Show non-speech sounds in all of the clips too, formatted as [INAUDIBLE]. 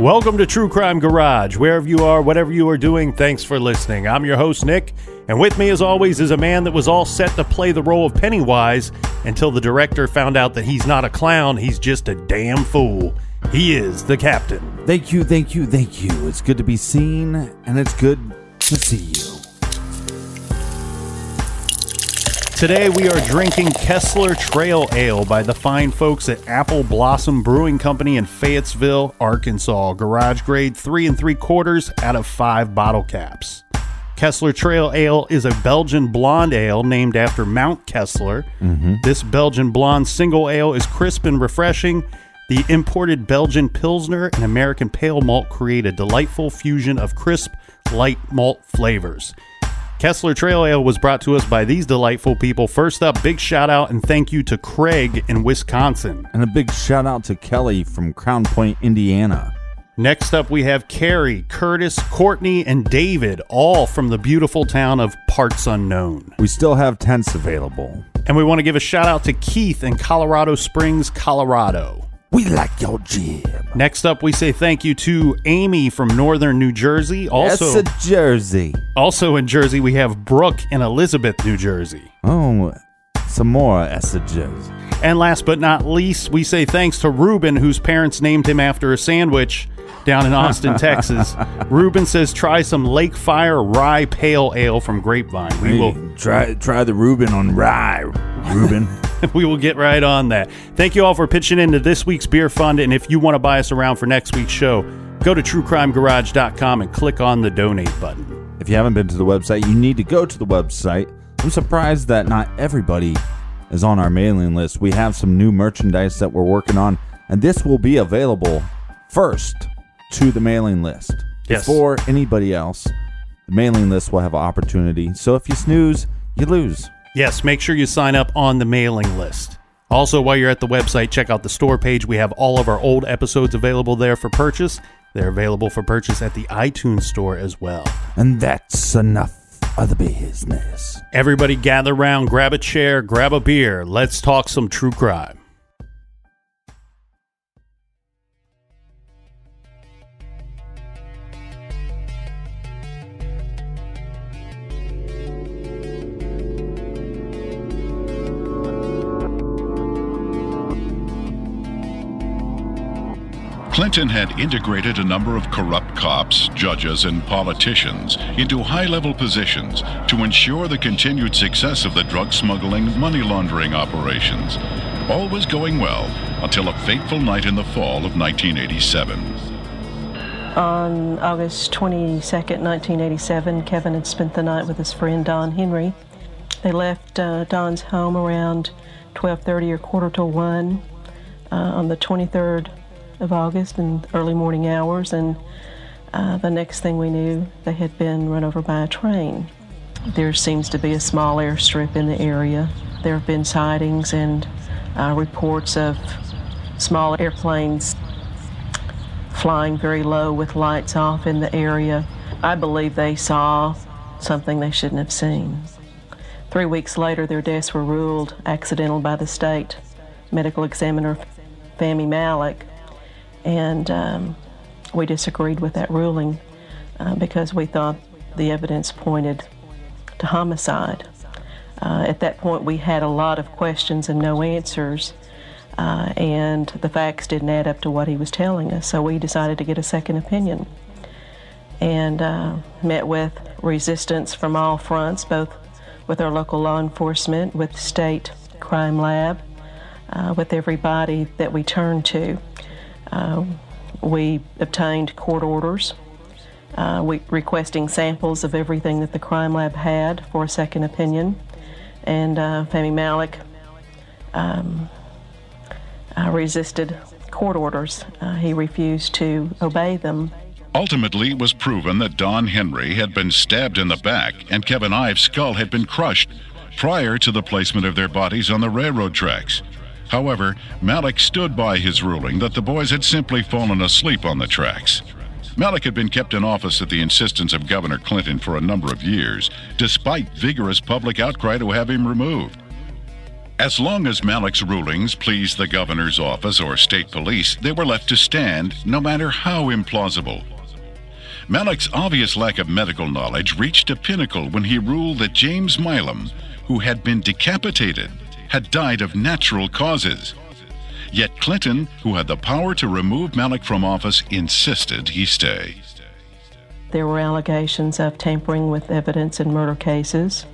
Welcome to True Crime Garage. Wherever you are, whatever you are doing, thanks for listening. I'm your host, Nick, and with me, as always, is a man that was all set to play the role of Pennywise until the director found out that he's not a clown, he's just a damn fool. He is the captain. Thank you, thank you, thank you. It's good to be seen, and it's good to see you. Today we are drinking Kessler Trail Ale by the fine folks at Apple Blossom Brewing Company in Fayetteville, Arkansas. Garage grade three and three quarters out of five bottle caps. Kessler Trail Ale is a Belgian blonde ale named after Mount Kessler. Mm-hmm. This Belgian blonde single ale is crisp and refreshing. The imported Belgian Pilsner and American Pale Malt create a delightful fusion of crisp, light malt flavors. Kessler Trail Ale was brought to us by these delightful people. First up, big shout out and thank you to Craig in Wisconsin. And a big shout out to Kelly from Crown Point, Indiana. Next up, we have Carrie, Curtis, Courtney, and David, all from the beautiful town of Parts Unknown. We still have tents available. And we want to give a shout out to Keith in Colorado Springs, Colorado. We like your gym. Next up, we say thank you to Amy from Northern New Jersey. Also, That's a Jersey. also in Jersey, we have Brooke in Elizabeth, New Jersey. Oh, some more Jersey. And last but not least, we say thanks to Ruben, whose parents named him after a sandwich down in Austin, Texas. [LAUGHS] Ruben says try some Lake Fire Rye Pale Ale from Grapevine. We will try try the Ruben on rye, Ruben. [LAUGHS] we will get right on that. Thank you all for pitching into this week's beer fund. And if you want to buy us around for next week's show, go to truecrimegarage.com and click on the donate button. if you haven't been to the website, you need to go to the website. I'm surprised that not everybody is on our mailing list. We have some new merchandise that we're working on, and this will be available first to the mailing list Yes. before anybody else. The mailing list will have an opportunity. So if you snooze, you lose. Yes, make sure you sign up on the mailing list. Also, while you're at the website, check out the store page. We have all of our old episodes available there for purchase. They're available for purchase at the iTunes store as well. And that's enough of the business. Everybody gather round, grab a chair, grab a beer. Let's talk some true crime. Clinton had integrated a number of corrupt cops, judges, and politicians into high level positions to ensure the continued success of the drug smuggling money laundering operations. All was going well until a fateful night in the fall of 1987. On August 22nd, 1987, Kevin had spent the night with his friend Don Henry. They left uh, Don's home around 12:30 or quarter to one. Uh, on the 23rd of August in early morning hours, and uh, the next thing we knew, they had been run over by a train. There seems to be a small airstrip in the area. There have been sightings and uh, reports of small airplanes flying very low with lights off in the area. I believe they saw something they shouldn't have seen. Three weeks later, their deaths were ruled accidental by the state medical examiner, Fahmy Malak, and um, we disagreed with that ruling uh, because we thought the evidence pointed to homicide. Uh, at that point, we had a lot of questions and no answers, uh, and the facts didn't add up to what he was telling us, so we decided to get a second opinion and uh, met with resistance from all fronts, both with our local law enforcement, with the state crime lab, uh, with everybody that we turned to. Uh, we obtained court orders uh, we, requesting samples of everything that the crime lab had for a second opinion. And uh, Malak um, uh, resisted court orders. Uh, he refused to obey them. Ultimately, it was proven that Don Henry had been stabbed in the back and Kevin Ives' skull had been crushed prior to the placement of their bodies on the railroad tracks. However, Malak stood by his ruling that the boys had simply fallen asleep on the tracks. Malak had been kept in office at the insistence of Governor Clinton for a number of years, despite vigorous public outcry to have him removed. As long as Malak's rulings pleased the governor's office or state police, they were left to stand, no matter how implausible. Malak's obvious lack of medical knowledge reached a pinnacle when he ruled that James Milam, who had been decapitated, had died of natural causes. Yet Clinton, who had the power to remove Malik from office, insisted he stay. There were allegations of tampering with evidence in murder cases.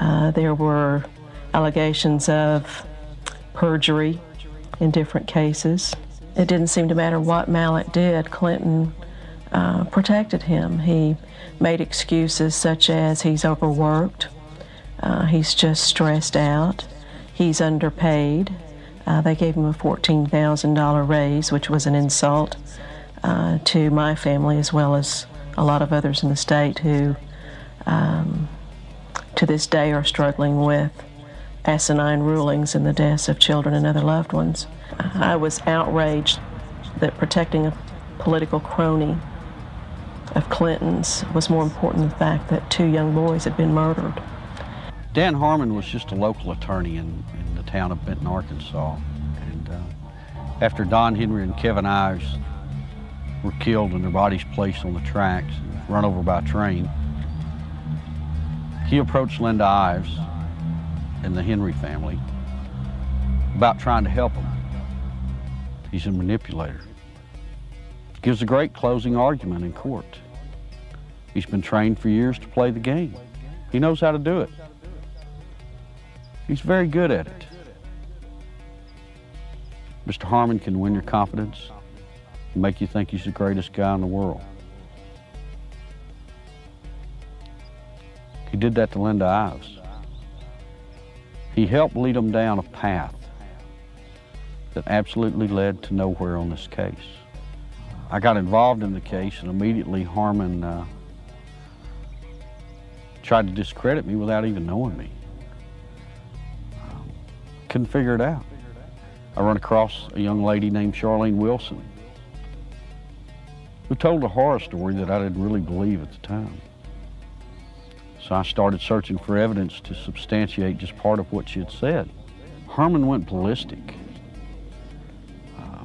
Uh, there were allegations of perjury in different cases. It didn't seem to matter what Malik did, Clinton uh, protected him. He made excuses such as he's overworked, uh, he's just stressed out, He's underpaid. Uh, they gave him a $14,000 raise, which was an insult uh, to my family as well as a lot of others in the state who, um, to this day, are struggling with asinine rulings in the deaths of children and other loved ones. I was outraged that protecting a political crony of Clinton's was more important than the fact that two young boys had been murdered. Dan Harmon was just a local attorney in, in the town of Benton, Arkansas. And uh, after Don Henry and Kevin Ives were killed and their bodies placed on the tracks and run over by a train, he approached Linda Ives and the Henry family about trying to help them. He's a manipulator. Gives a great closing argument in court. He's been trained for years to play the game. He knows how to do it. He's very good at it. Mr. Harmon can win your confidence and make you think he's the greatest guy in the world. He did that to Linda Ives. He helped lead them down a path that absolutely led to nowhere on this case. I got involved in the case and immediately Harmon uh, tried to discredit me without even knowing me couldn't figure it out. I run across a young lady named Charlene Wilson who told a horror story that I didn't really believe at the time. So I started searching for evidence to substantiate just part of what she had said. Harmon went ballistic. Uh,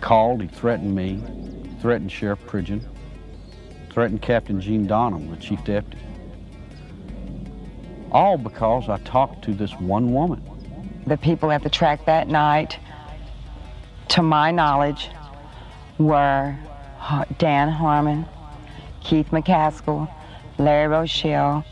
called, he threatened me, threatened Sheriff Pridgeon, threatened Captain Gene Donham, the chief deputy. All because I talked to this one woman. The people at the track that night, to my knowledge, were Dan Harmon, Keith McCaskill, Larry Rochelle,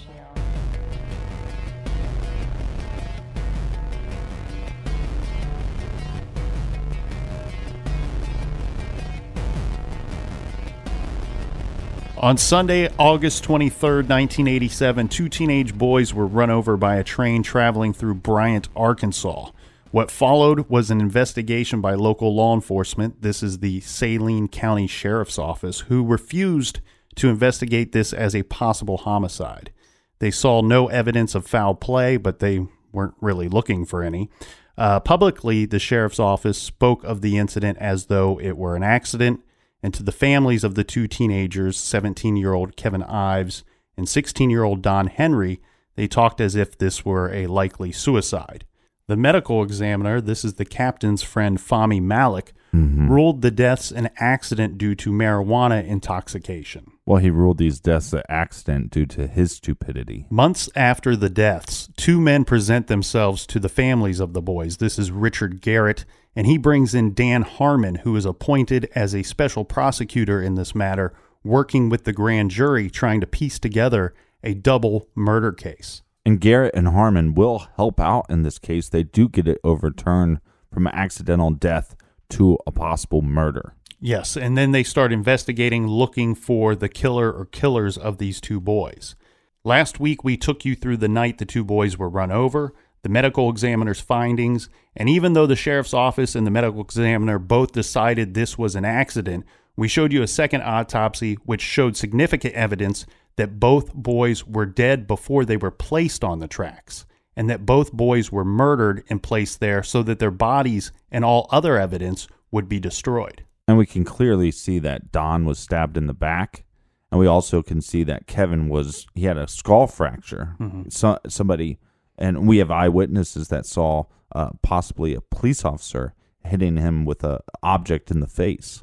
On Sunday, August 23rd, 1987, two teenage boys were run over by a train traveling through Bryant, Arkansas. What followed was an investigation by local law enforcement. This is the Saline County Sheriff's Office, who refused to investigate this as a possible homicide. They saw no evidence of foul play, but they weren't really looking for any. Uh, publicly, the sheriff's office spoke of the incident as though it were an accident, and to the families of the two teenagers, 17 year old Kevin Ives and 16 year old Don Henry, they talked as if this were a likely suicide. The medical examiner, this is the captain's friend Fahmy Malik, mm-hmm. ruled the deaths an accident due to marijuana intoxication. Well, he ruled these deaths an accident due to his stupidity. Months after the deaths, two men present themselves to the families of the boys. This is Richard Garrett, and he brings in Dan Harmon, who is appointed as a special prosecutor in this matter, working with the grand jury trying to piece together a double murder case. And Garrett and Harmon will help out in this case. They do get it overturned from accidental death to a possible murder. Yes, and then they start investigating, looking for the killer or killers of these two boys. Last week, we took you through the night the two boys were run over, the medical examiner's findings, and even though the sheriff's office and the medical examiner both decided this was an accident, we showed you a second autopsy which showed significant evidence that both boys were dead before they were placed on the tracks, and that both boys were murdered and placed there so that their bodies and all other evidence would be destroyed. And we can clearly see that Don was stabbed in the back. And we also can see that Kevin was, he had a skull fracture. Mm-hmm. So, somebody, and we have eyewitnesses that saw uh, possibly a police officer hitting him with a object in the face.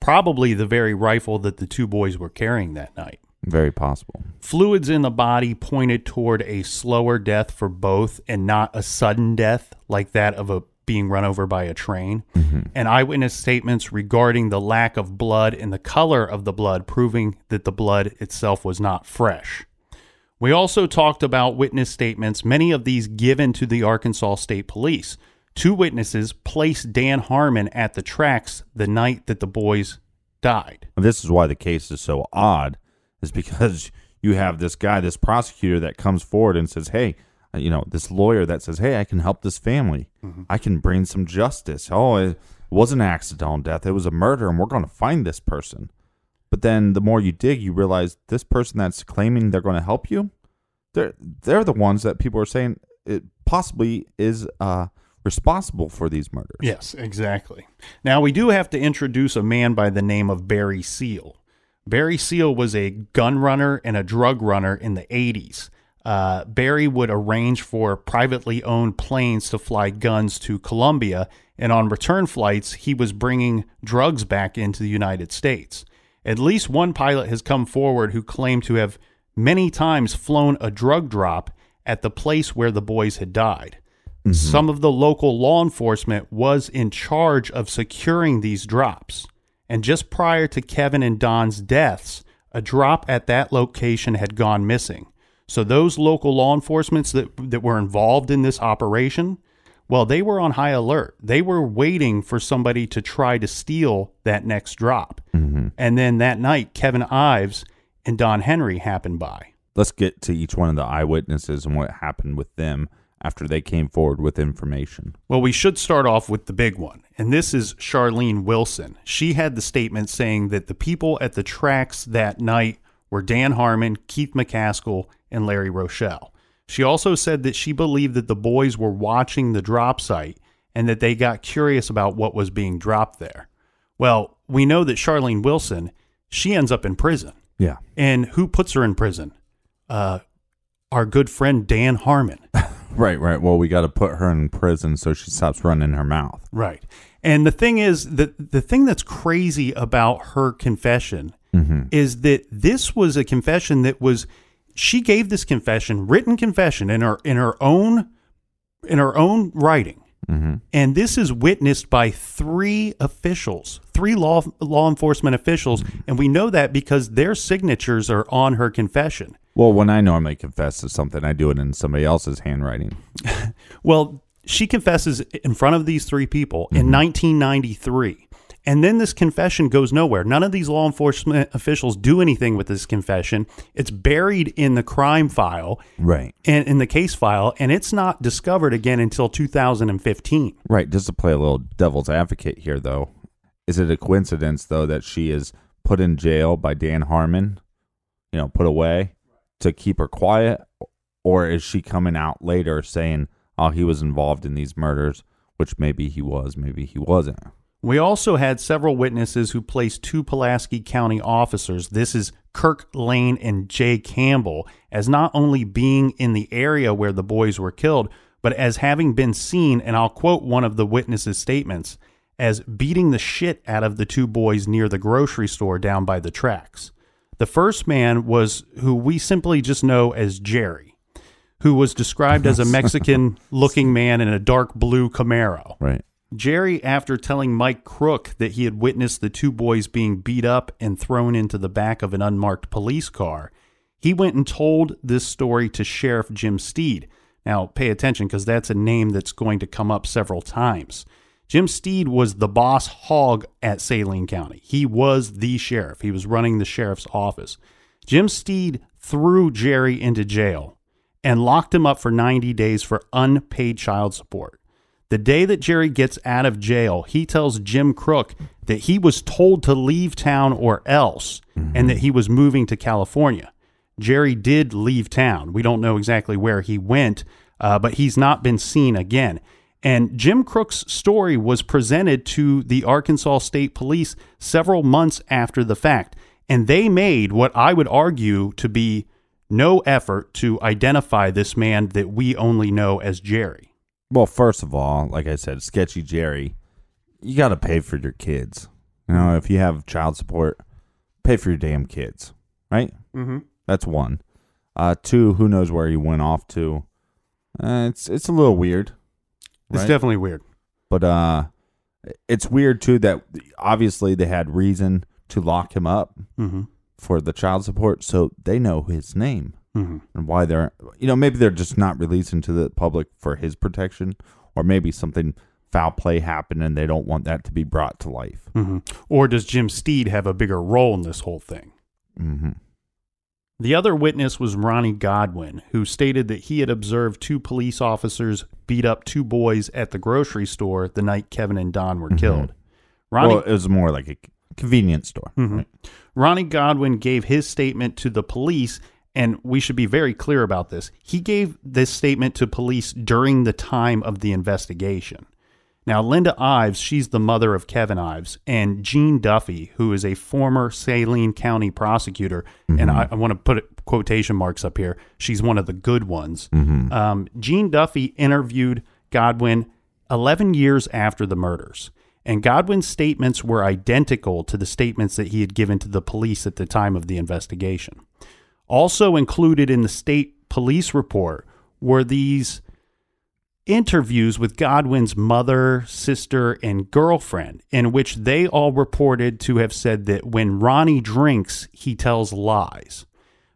Probably the very rifle that the two boys were carrying that night. Very possible. Fluids in the body pointed toward a slower death for both and not a sudden death like that of a being run over by a train. And eyewitness statements regarding the lack of blood and the color of the blood proving that the blood itself was not fresh. We also talked about witness statements, many of these given to the Arkansas State Police. Two witnesses placed Dan Harmon at the tracks the night that the boys died. This is why the case is so odd, is because [LAUGHS] you have this guy, this prosecutor that comes forward and says, "Hey, uh, you know, this lawyer that says, "Hey, I can help this family. I can bring some justice. Oh, it wasn't an accidental death; it was a murder, and we're going to find this person." But then, the more you dig, you realize this person that's claiming they're going to help you, they're they're the ones that people are saying it possibly is uh, responsible for these murders. Yes, exactly. Now, we do have to introduce a man by the name of Barry Seal. Barry Seal was a gun runner and a drug runner in the 80s. Uh, Barry would arrange for privately owned planes to fly guns to Colombia, and on return flights, he was bringing drugs back into the United States. At least one pilot has come forward who claimed to have many times flown a drug drop at the place where the boys had died. Mm-hmm. Some of the local law enforcement was in charge of securing these drops. And just prior to Kevin and Don's deaths, a drop at that location had gone missing. So those local law enforcement that, that were involved in this operation, well, they were on high alert. They were waiting for somebody to try to steal that next drop. Mm-hmm. And then that night, Kevin Ives and Don Henry happened by. Let's get to each one of the eyewitnesses and what happened with them after they came forward with information. Well, we should start off with the big one, and this is Charlene Wilson. She had the statement saying that the people at the tracks that night were Dan Harmon, Keith McCaskill, and Larry Rochelle. She also said that she believed that the boys were watching the drop site and that they got curious about what was being dropped there. Well, we know that Charlene Wilson, she ends up in prison. Yeah. And who puts her in prison? Uh, our good friend Dan Harmon. [LAUGHS] Right, right. Well, we got to put her in prison so she stops running her mouth. Right. And the thing is that the thing that's crazy about her confession is that this was a confession that was she gave this confession, written confession in her in her own in her own writing. Mm-hmm. And this is witnessed by three officials, three law law enforcement officials, and we know that because their signatures are on her confession. Well, when I normally confess to something, I do it in somebody else's handwriting. [LAUGHS] Well, she confesses in front of these three people in mm-hmm. 1993. And then this confession goes nowhere. None of these law enforcement officials do anything with this confession. It's buried in the crime file Right. and in the case file, and it's not discovered again until 2015. Right. Just to play a little devil's advocate here, though, is it a coincidence though that she is put in jail by Dan Harmon, you know, put away to keep her quiet, or is she coming out later saying, "Oh, he was involved in these murders," which maybe he was, maybe he wasn't. We also had several witnesses who placed two Pulaski County officers, this is Kirk Lane and Jay Campbell, as not only being in the area where the boys were killed, but as having been seen, and I'll quote one of the witnesses' statements, as beating the shit out of the two boys near the grocery store down by the tracks. The first man was who we simply just know as Jerry, who was described as a [LAUGHS] Mexican looking man in a dark blue Camaro. Right. Jerry, after telling Mike Crook that he had witnessed the two boys being beat up and thrown into the back of an unmarked police car, he went and told this story to Sheriff Jim Steed. Now, pay attention because that's a name that's going to come up several times. Jim Steed was the boss hog at Saline County. He was the sheriff, he was running the sheriff's office. Jim Steed threw Jerry into jail and locked him up for 90 days for unpaid child support. The day that Jerry gets out of jail, he tells Jim Crook that he was told to leave town or else and that he was moving to California. Jerry did leave town. We don't know exactly where he went, uh, but he's not been seen again. And Jim Crook's story was presented to the Arkansas State Police several months after the fact. And they made what I would argue to be no effort to identify this man that we only know as Jerry. Well, first of all, like I said, sketchy Jerry, you got to pay for your kids. You know, if you have child support, pay for your damn kids, right? Mm-hmm. That's one. Uh, two, who knows where he went off to? Uh, it's it's a little weird, It's definitely weird. but uh, it's weird too that obviously they had reason to lock him up Mm-hmm. for the child support, so they know his name Mm-hmm. and why they're you know maybe they're just not releasing to the public for his protection, or maybe something foul play happened and they don't want that to be brought to life. Mm-hmm. Or does Jim Steed have a bigger role in this whole thing? Mm-hmm. The other witness was Ronnie Godwin, who stated that he had observed two police officers beat up two boys at the grocery store the night Kevin and Don were killed. Ronnie, Well, it was more like a convenience store. Mhm. right? Ronnie Godwin gave his statement to the police, and we should be very clear about this. He gave this statement to police during the time of the investigation. Now, Linda Ives, she's the mother of Kevin Ives, and Jean Duffey, who is a former Saline County prosecutor, and I, I want to put it, quotation marks up here. She's one of the good ones. Um, Jean Duffey interviewed Godwin 11 years after the murders, and Godwin's statements were identical to the statements that he had given to the police at the time of the investigation. Also included in the state police report were these interviews with Godwin's mother, sister, and girlfriend, in which they all reported to have said that when Ronnie drinks, he tells lies.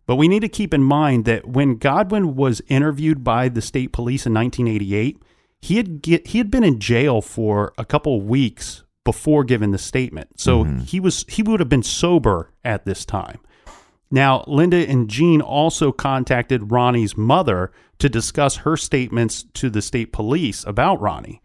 But we need to keep in mind that when Godwin was interviewed by the state police in 1988, he had get, he had been in jail for a couple of weeks before giving the statement. So mm-hmm. he was he would have been sober at this time. Now, Linda and Jean also contacted Ronnie's mother to discuss her statements to the state police about Ronnie.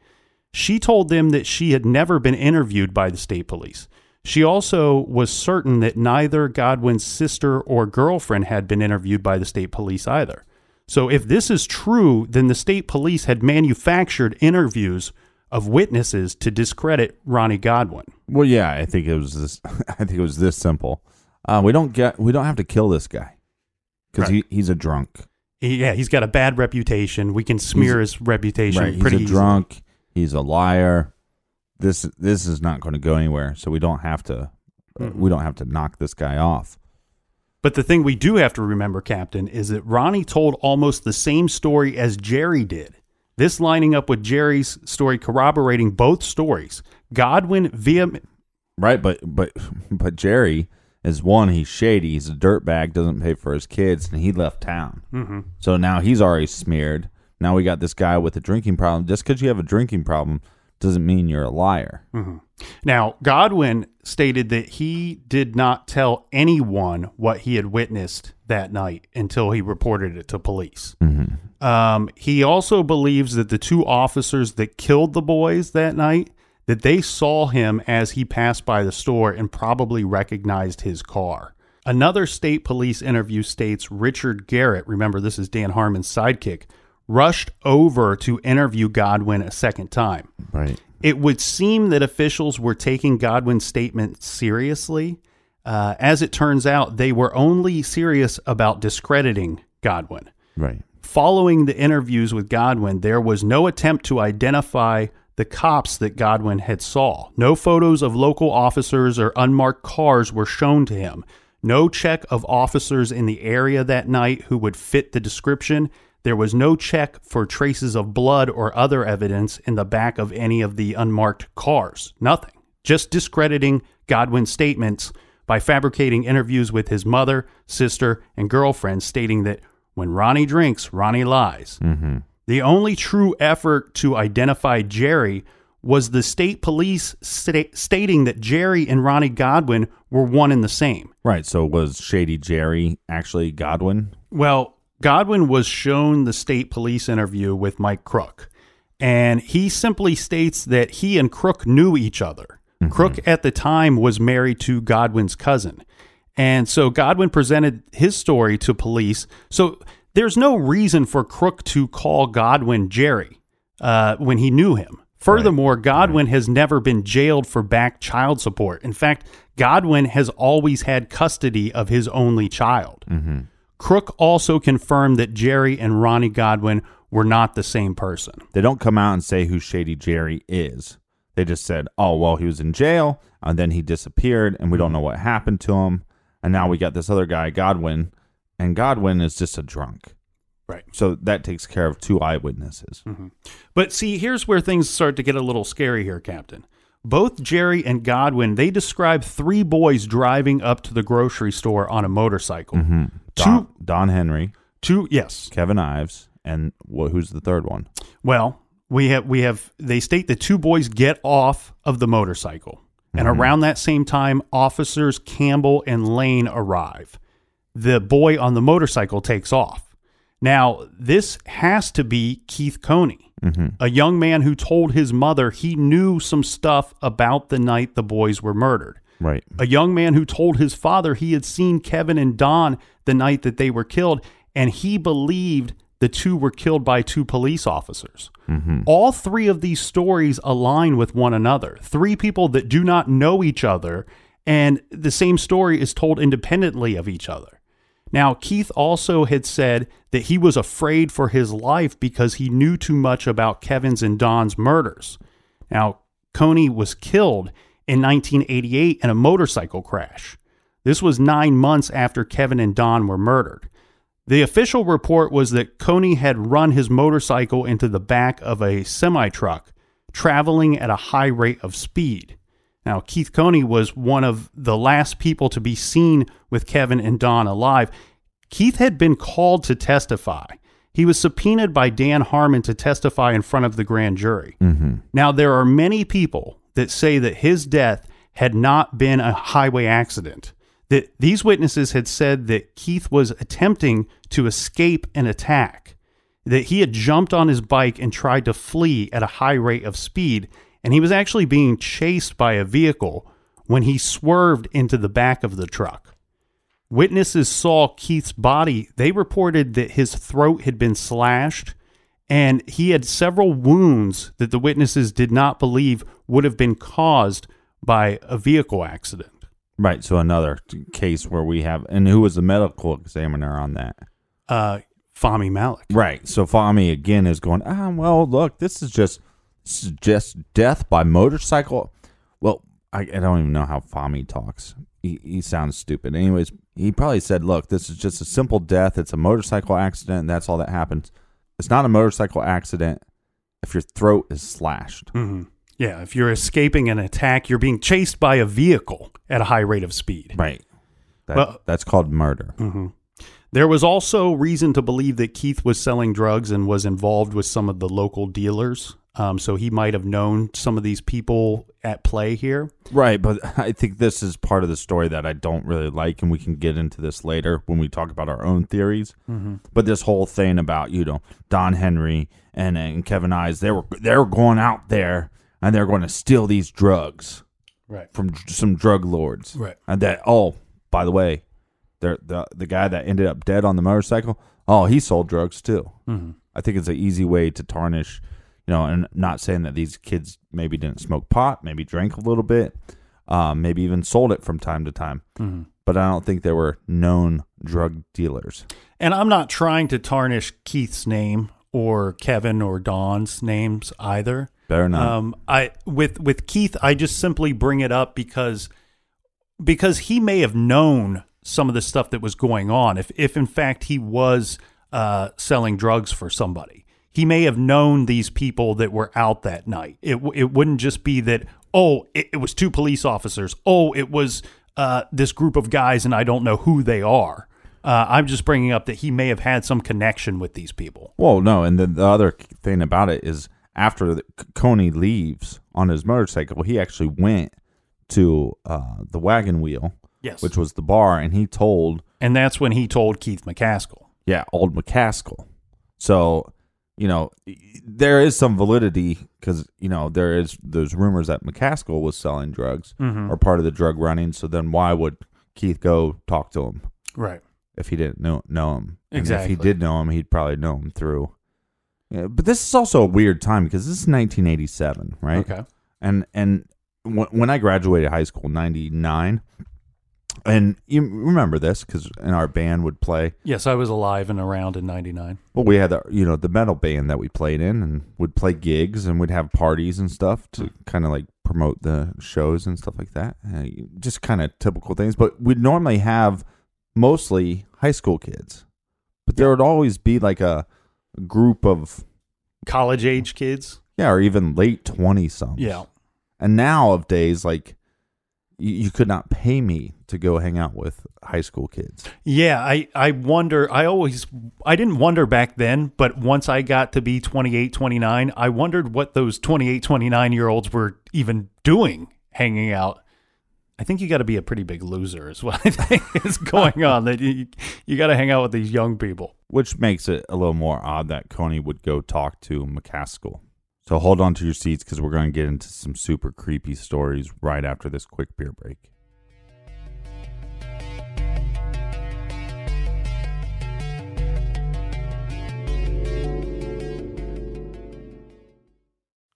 She told them that she had never been interviewed by the state police. She also was certain that neither Godwin's sister or girlfriend had been interviewed by the state police either. So, if this is true, then the state police had manufactured interviews of witnesses to discredit Ronnie Godwin. Well, yeah, I think it was this. [LAUGHS] I think it was this simple. Uh, we don't get. We don't have to kill this guy because Right. he, he's a drunk. He- yeah, he's got a bad reputation. We can smear his reputation Right? He's pretty a easily. drunk. He's a liar. This this is not going to go anywhere. So we don't have to. uh, we don't have to knock this guy off. But the thing we do have to remember, Captain, is that Ronnie told almost the same story as Jerry did. This lining up with Jerry's story, corroborating both stories. Godwin via Right, but but [LAUGHS] but Jerry is one. He's shady. He's a dirtbag. Doesn't pay for his kids, and he left town. Mm-hmm. So now he's already smeared. Now we got this guy with a drinking problem. Just because you have a drinking problem doesn't mean you're a liar. Now, Godwin stated that he did not tell anyone what he had witnessed that night until he reported it to police. Um, he also believes that the two officers that killed the boys that night that they saw him as he passed by the store and probably recognized his car. Another state police interview states Richard Garrett, remember this is Dan Harmon's sidekick, rushed over to interview Godwin a second time. Right. It would seem that officials were taking Godwin's statement seriously. Uh, as it turns out, they were only serious about discrediting Godwin. Right. Following the interviews with Godwin, there was no attempt to identify the cops that Godwin had saw. No photos of local officers or unmarked cars were shown to him. No check of officers in the area that night who would fit the description. There was no check for traces of blood or other evidence in the back of any of the unmarked cars. Nothing. Just discrediting Godwin's statements by fabricating interviews with his mother, sister, and girlfriend stating that when Ronnie drinks, Ronnie lies. Mm-hmm. The only true effort to identify Jerry was the state police sta- stating that Jerry and Ronnie Godwin were one and the same. Right. So was Shady Jerry actually Godwin? Well, Godwin was shown the state police interview with Mike Crook, and he simply states that he and Crook knew each other. Mm-hmm. Crook at the time was married to Godwin's cousin. And so Godwin presented his story to police. So there's no reason for Crook to call Godwin Jerry uh, when he knew him. Furthermore, Godwin has never been jailed for back child support. In fact, Godwin has always had custody of his only child. Crook also confirmed that Jerry and Ronnie Godwin were not the same person. They don't come out and say who Shady Jerry is. They just said, "Oh, well, he was in jail, and then he disappeared, and we don't know what happened to him." And now we got this other guy, Godwin, and Godwin is just a drunk. Right. So that takes care of two eyewitnesses. Mm-hmm. But see, here's where things start to get a little scary here, Captain. Both Jerry and Godwin, they describe three boys driving up to the grocery store on a motorcycle. Mm-hmm. Don, Don Henry, Two, yes. Kevin Ives, and wh- who's the third one? Well, we have we have they state the two boys get off of the motorcycle. And mm-hmm. around that same time, officers Campbell and Lane arrive. The boy on the motorcycle takes off. Now, this has to be Keith Coney, mm-hmm. a young man who told his mother he knew some stuff about the night the boys were murdered. Right. A young man who told his father he had seen Kevin and Don the night that they were killed, and he believed the two were killed by two police officers. Mm-hmm. All three of these stories align with one another. Three people that do not know each other, and the same story is told independently of each other. Now, Keith also had said that he was afraid for his life because he knew too much about Kevin's and Don's murders. Now, Coney was killed in 1988 in a motorcycle crash. This was nine months after Kevin and Don were murdered. The official report was that Coney had run his motorcycle into the back of a semi truck, traveling at a high rate of speed. Now, Keith Coney was one of the last people to be seen with Kevin and Don alive. Keith had been called to testify. He was subpoenaed by Dan Harmon to testify in front of the grand jury. Mm-hmm. Now, there are many people that say that his death had not been a highway accident. That these witnesses had said that Keith was attempting to escape an attack, that he had jumped on his bike and tried to flee at a high rate of speed, and he was actually being chased by a vehicle when he swerved into the back of the truck. Witnesses saw Keith's body. They reported that his throat had been slashed and he had several wounds that the witnesses did not believe would have been caused by a vehicle accident. Right. So another case where we have, and who was the medical examiner on that? Uh, Fahmy Malik. Right. So Fahmy again is going, ah, well, look, this is just just death by motorcycle. Well, I, I don't even know how Fahmy talks. He, he sounds stupid. Anyways, he probably said, look, this is just a simple death. It's a motorcycle accident. And that's all that happens. It's not a motorcycle accident if your throat is slashed. hmm Yeah, if you're escaping an attack, you're being chased by a vehicle at a high rate of speed. Right. That, Well- that's called murder. There was also reason to believe that Keith was selling drugs and was involved with some of the local dealers. Um, so he might have known some of these people at play here. Right, but [LAUGHS] I think this is part of the story that I don't really like, and we can get into this later when we talk about our own theories. Mm-hmm. But this whole thing about you know Don Henry and and Kevin Ives, they were they were going out there and they're going to steal these drugs Right. from some drug lords. Right. And that oh, by the way, the the the guy that ended up dead on the motorcycle, oh, he sold drugs too. Mm-hmm. I think it's an easy way to tarnish, you know, and not saying that these kids maybe didn't smoke pot, maybe drank a little bit, um, maybe even sold it from time to time. Mm-hmm. But I don't think they were known drug dealers. And I'm not trying to tarnish Keith's name or Kevin or Don's names either. Better not. Um, I with with Keith, I just simply bring it up because because he may have known some of the stuff that was going on. If if in fact he was uh, selling drugs for somebody, he may have known these people that were out that night. It it wouldn't just be that oh it, it was two police officers. Oh it was uh, this group of guys and I don't know who they are. Uh, I'm just bringing up that he may have had some connection with these people. Well, no, and then the other thing about it is after the, Coney leaves on his motorcycle, he actually went to uh, the wagon wheel, Yes. which was the bar, and he told, And that's when he told Keith McCaskill. yeah, old McCaskill. So, you know, there is some validity because you know there is those rumors that McCaskill was selling drugs Mhm. or part of the drug running. So then, why would Keith go talk to him Right. if he didn't know know him? And Exactly. if he did know him, he'd probably know him through. Yeah, but this is also a weird time because this is 1987, right? Okay. And and when, when I graduated high school, 99, and you remember this because in our band would play. Yes, I was alive and around in '99. Well, we had the you know the metal band that we played in, and would play gigs, and would have parties and stuff to kind of like promote the shows and stuff like that. Uh, just kind of typical things. But we'd normally have mostly high school kids, but there would always be like a group of College age kids. yeah, or even late twenty somethings. Yeah. And now of days, like you, could not pay me to go hang out with high school kids. Yeah, I, I wonder, I always, I didn't wonder back then, but once I got to be 28, 29, I wondered what those 28, 29 year olds were even doing hanging out. I think you got to be a pretty big loser, is what I think [LAUGHS] is going on. That you, you got to hang out with these young people. which makes it a little more odd that Coney would go talk to McCaskill. So hold on to your seats because we're going to get into some super creepy stories right after this quick beer break.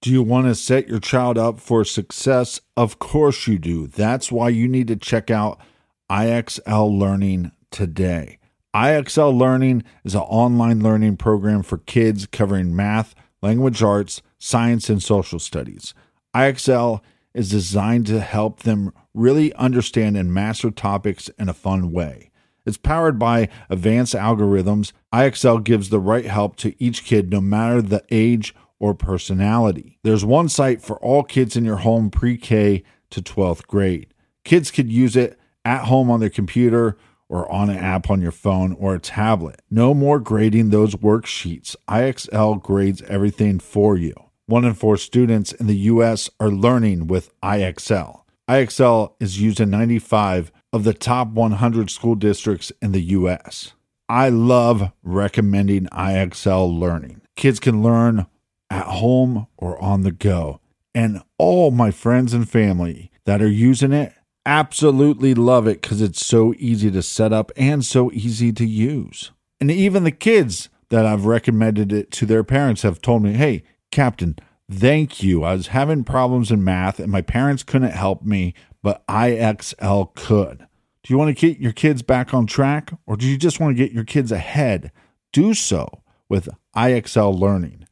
Do you want to set your child up for success? Of course you do. That's why you need to check out IXL Learning today. IXL Learning is an online learning program for kids covering math, language arts, science, and social studies. IXL is designed to help them really understand and master topics in a fun way. It's powered by advanced algorithms. IXL gives the right help to each kid, no matter the age or personality. There's one site for all kids in your home pre K to 12th grade. Kids could use it at home on their computer or on an app on your phone or a tablet. No more grading those worksheets. IXL grades everything for you. One in four students in the US are learning with IXL. IXL is used in 95 of the top 100 school districts in the US. I love recommending IXL learning. Kids can learn at home or on the go. And all my friends and family that are using it absolutely love it because it's so easy to set up and so easy to use. And even the kids that I've recommended it to their parents have told me, hey, Captain, thank you. I was having problems in math and my parents couldn't help me, but IXL could. Do you want to get your kids back on track or do you just want to get your kids ahead? Do so with IXL Learning.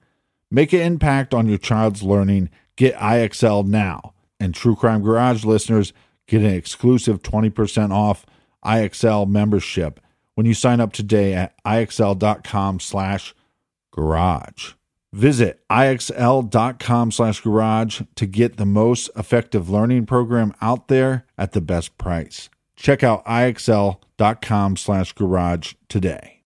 Make an impact on your child's learning. Get IXL now. And True Crime Garage listeners get an exclusive 20% off IXL membership when you sign up today at IXL.com slash garage. Visit IXL.com slash garage to get the most effective learning program out there at the best price. Check out IXL.com slash garage today.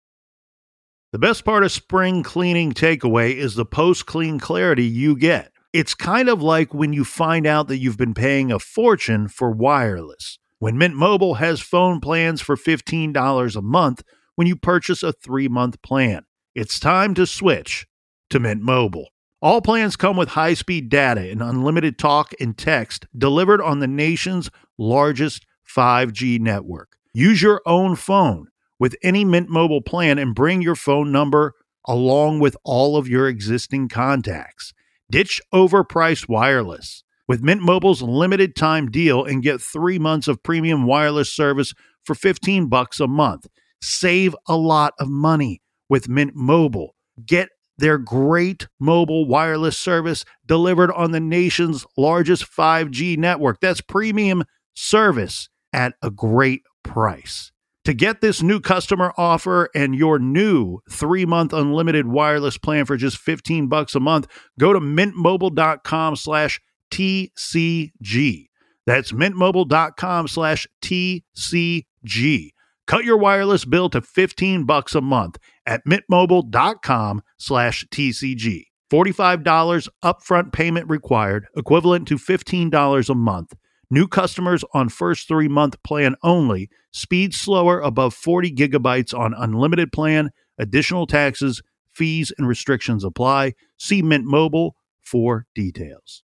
The best part of spring cleaning takeaway is the post clean clarity you get. It's kind of like when you find out that you've been paying a fortune for wireless. When Mint Mobile has phone plans for $15 a month when you purchase a three month plan, it's time to switch to Mint Mobile. All plans come with high speed data and unlimited talk and text delivered on the nation's largest 5G network. Use your own phone with any Mint Mobile plan and bring your phone number along with all of your existing contacts. Ditch overpriced wireless with Mint Mobile's limited time deal and get 3 months of premium wireless service for 15 bucks a month. Save a lot of money with Mint Mobile. Get their great mobile wireless service delivered on the nation's largest 5G network. That's premium service at a great price. To get this new customer offer and your new 3-month unlimited wireless plan for just 15 bucks a month, go to mintmobile.com slash TCG. That's mintmobile.com slash TCG. Cut your wireless bill to 15 bucks a month at mintmobile.com slash TCG. $45 upfront payment required, equivalent to $15 a month. New customers on first three month plan only. Speed slower above 40 gigabytes on unlimited plan. Additional taxes, fees, and restrictions apply. See Mint Mobile for details.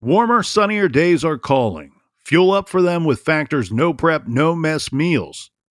Warmer, sunnier days are calling. Fuel up for them with Factor's no prep, no mess meals.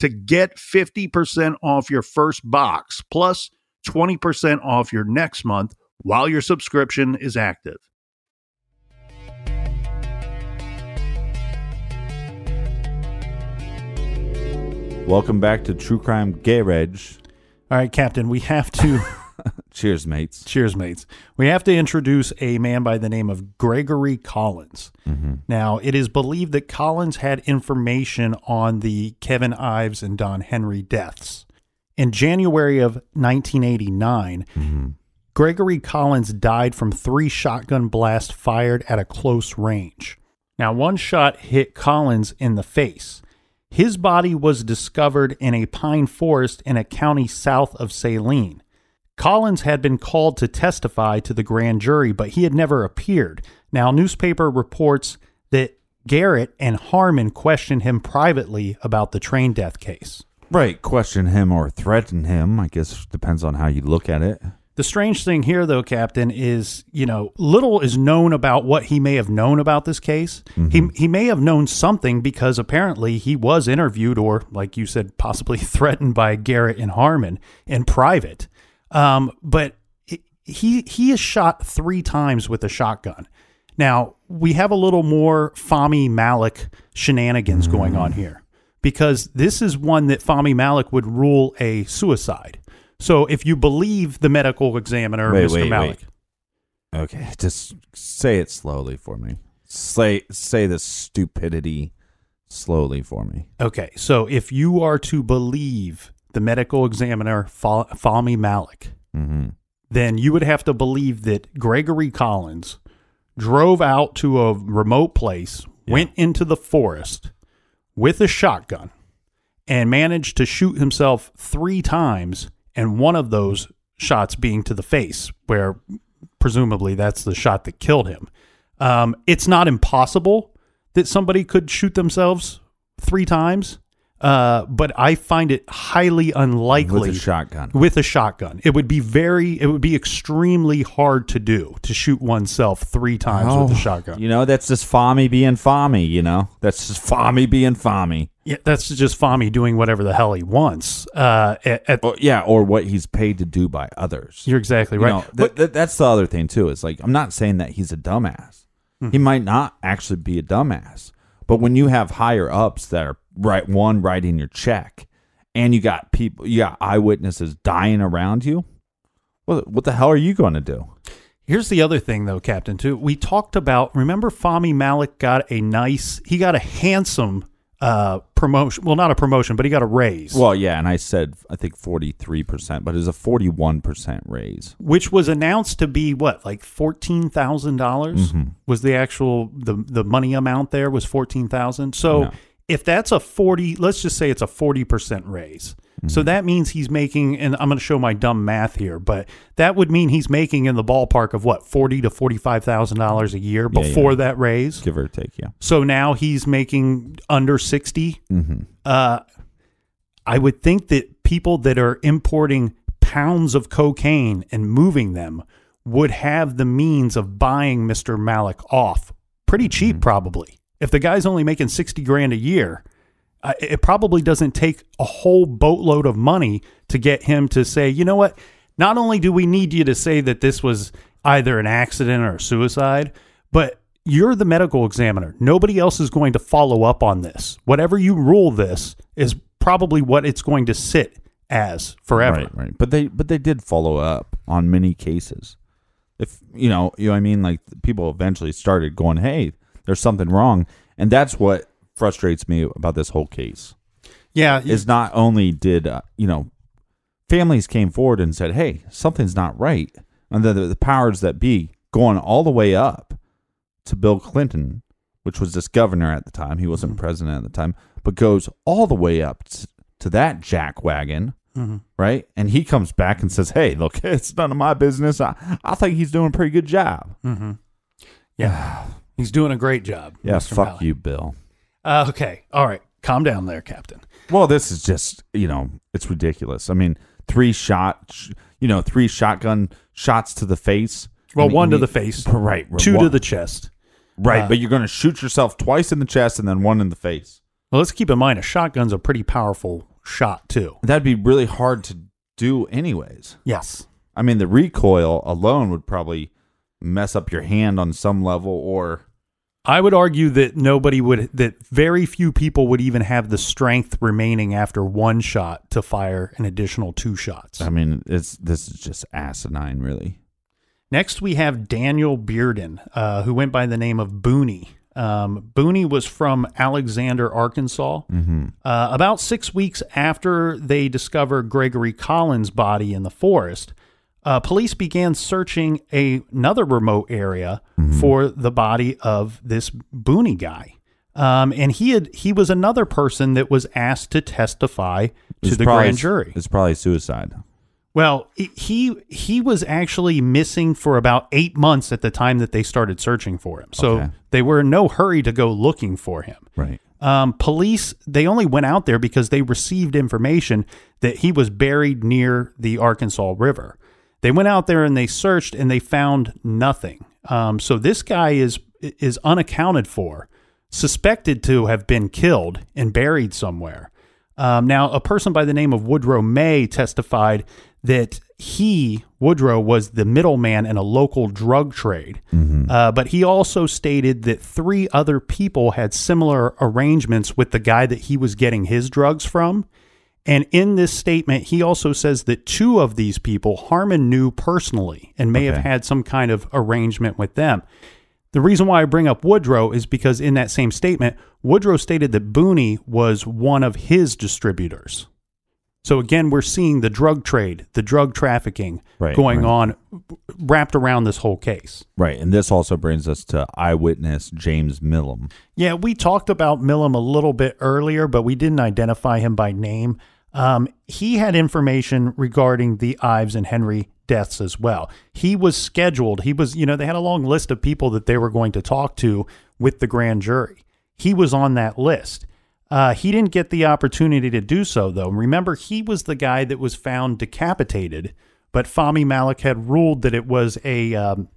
to get 50% off your first box plus 20% off your next month while your subscription is active. Welcome back to True Crime Garage. All right, Captain, we have to. [LAUGHS] Cheers, mates. Cheers, mates. We have to introduce a man by the name of Gregory Collins. Mm-hmm. Now, it is believed that Collins had information on the Kevin Ives and Don Henry deaths. In January of 1989, mm-hmm. Gregory Collins died from three shotgun blasts fired at a close range. Now, one shot hit Collins in the face. His body was discovered in a pine forest in a county south of Saline. Collins had been called to testify to the grand jury, but he had never appeared. Now, newspaper reports that Garrett and Harmon questioned him privately about the train death case. Right. Question him or threaten him. I guess depends on how you look at it. The strange thing here, though, Captain, is you know little is known about what he may have known about this case. Mm-hmm. He he may have known something because apparently he was interviewed, or like you said, possibly [LAUGHS] threatened by Garrett and Harmon in private. Um, but he- he he is shot three times with a shotgun. Now we have a little more Fahmy Malak shenanigans going on here because this is one that Fahmy Malak would rule a suicide. So if you believe the medical examiner, Wait, Mr. wait, Malak, wait. Okay, just say it slowly for me. Say say the stupidity slowly for me. okay, so if you are to believe the medical examiner Fa- Fahmy Malak, Mm-hmm. then you would have to believe that Gregory Collins drove out to a remote place, went into the forest with a shotgun, and managed to shoot himself three times, and one of those shots being to the face, where presumably that's the shot that killed him. Um, it's not impossible that somebody could shoot themselves three times, uh, but I find it highly unlikely With a shotgun. With a shotgun, it would be very, it would be extremely hard to do to shoot oneself three times with a shotgun. Oh, You know, that's just Fahmy being Fahmy, you know? That's just Fahmy being Fahmy. Yeah, that's just Fahmy doing whatever the hell he wants. Uh, at, at- Or, yeah, or what he's paid to do by others. you're exactly You right. know, th- But- th- that's the other thing too. Is like I'm not saying that he's a dumbass. Hmm. He might not actually be a dumbass. But when you have higher ups that are right one writing your check, and you got people, you got eyewitnesses dying around you, what what the hell are you going to do? Here's the other thing, though, Captain. Too, we talked about. Remember, Fahmy Malak got a nice. He got a handsome uh, promotion. Well, not a promotion, but he got a raise, Well, yeah, and I said I think 43 percent, but it was a 41 percent raise. which was announced to be what, like fourteen thousand dollars Mm-hmm. was the actual the the money amount there was fourteen thousand. So Yeah. If that's a forty, let's just say it's a forty percent raise. Mm-hmm. So that means he's making, and I'm going to show my dumb math here, but that would mean he's making in the ballpark of what forty to forty five thousand dollars a year Yeah, yeah. before that raise. Give or take, yeah. So now he's making under 60. Mm-hmm. Uh, I would think that people that are importing pounds of cocaine and moving them would have the means of buying Mr. Malak off pretty cheap, Mm-hmm. probably. If the guy's only making 60 grand a year, uh, it probably doesn't take a whole boatload of money to get him to say, you know what? Not only do we need you to say that this was either an accident or a suicide, but you're the medical examiner. Nobody else is going to follow up on this. Whatever you rule this is probably what it's going to sit as forever. Right, right. But they but they did follow up on many cases. If you know, you know I mean, like people eventually started going, "Hey, there's something wrong." And that's what frustrates me about this whole case. Yeah, Is not only did uh, you know families came forward and said, "Hey, something's not right." And the, the powers that be going all the way up to Bill Clinton, which was this governor at the time. He wasn't Mm-hmm. president at the time, but goes all the way up t- to that jackwagon Mm-hmm. right? And he comes back and says, "Hey, look, [LAUGHS] it's none of my business. I, I think he's doing a pretty good job." yeah. [SIGHS] He's doing a great job. Yeah, Mr. fuck Malak. you, Bill. Uh, okay. All right. Calm down there, Captain. Well, this is just you know, it's ridiculous. I mean, three shot, sh- you know, three shotgun shots to the face. Well, And- one to the face, [LAUGHS] right? two to the chest. right. uh, but you're going to shoot yourself twice in the chest and then one in the face. Well, let's keep in mind a shotgun's a pretty powerful shot too. That'd be really hard to do, anyways. Yes. I mean, the recoil alone would probably mess up your hand on some level, or I would argue that nobody would, that very few people would even have the strength remaining after one shot to fire an additional two shots. I mean, it's this is just asinine, really. Next, we have Daniel Bearden, uh, who went by the name of Booney. Um, Booney was from Alexander, Arkansas. Uh, about six weeks after they discovered Gregory Collins' body in the forest, uh, police began searching a, another remote area for the body of this Booney guy. Um, and he had he was another person that was asked to testify to the probably- grand jury. It's probably suicide. Well, he- he he was actually missing for about eight months at the time that they started searching for him. So Okay. they were in no hurry to go looking for him. Right. Um, police they only went out there because they received information that he was buried near the Arkansas River. They went out there and they searched and they found nothing. Um, so this guy is is unaccounted for, suspected to have been killed and buried somewhere. Um, now, a person by the name of Woodrow May testified that he, Woodrow, was the middleman in a local drug trade. Uh, but he also stated that three other people had similar arrangements with the guy that he was getting his drugs from. And in this statement, he also says that two of these people Harmon knew personally and may have had some kind of arrangement with them. The reason why I bring up Woodrow is because in that same statement, Woodrow stated that Booney was one of his distributors. So again, we're seeing the drug trade, the drug trafficking Right, going right. on wrapped around this whole case. Right. And this also brings us to eyewitness James Milam. Yeah, we talked about Milam a little bit earlier, but we didn't identify him by name. Um, he had information regarding the Ives and Henry deaths as well. He was scheduled. He was, you know, they had a long list of people that they were going to talk to with the grand jury. He was on that list. Uh, he didn't get the opportunity to do so, though. Remember, he was the guy that was found decapitated, but Fahmy Malak had ruled that it was a um,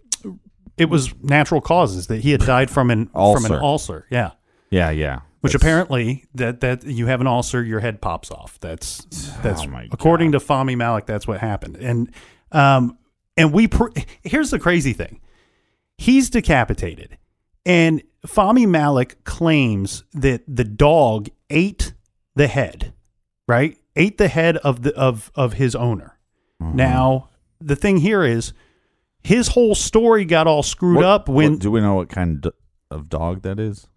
it was natural causes that he had died from an from an ulcer. Yeah. Yeah, yeah. Which That's- apparently that that you have an ulcer, your head pops off. That's that's Oh according to Fahmy Malak, that's what happened. And um and we pr- here's the crazy thing, he's decapitated, and Fahmy Malak claims that the dog ate the head, right? Ate the head of the of of his owner. Mm-hmm. Now the thing here is his whole story got all screwed What- up when what- do we know what kind of dog that is?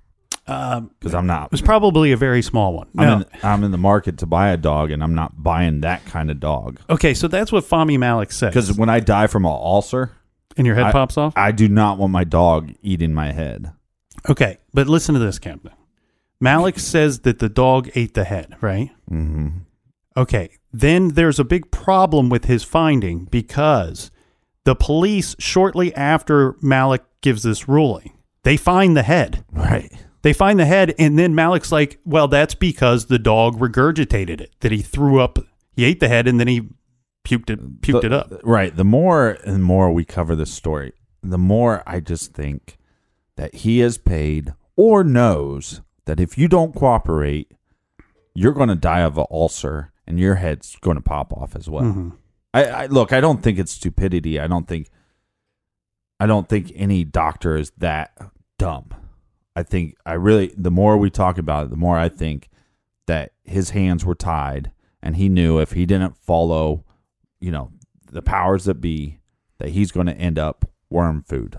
Um, Because I'm not. it was probably a very small one. I'm, Now- in, I'm in the market to buy a dog, and I'm not buying that kind of dog. Okay, so that's what Fahmy Malak says. Because when I die from an ulcer, and your head I- pops off. I do not want my dog eating my head. Okay, but listen to this, Captain. Malak says that the dog ate the head, right? Mm-hmm. Okay, then there's a big problem with his finding because the police, shortly after Malak gives this ruling, they find the head. Right. They find the head, and then Malak's like, well, that's because the dog regurgitated it, that he threw up, he ate the head, and then he puked it, puked The- it up. Right. The more and more we cover this story, the more I just think that he is paid or knows that if you don't cooperate, you're going to die of an ulcer and your head's going to pop off as well. Mhm. I, I look. I don't think it's stupidity. I don't think. I don't think any doctor is that dumb. I think I really. The more we talk about it, the more I think that his hands were tied, and he knew if he didn't follow, you know, the powers that be, that he's going to end up worm food.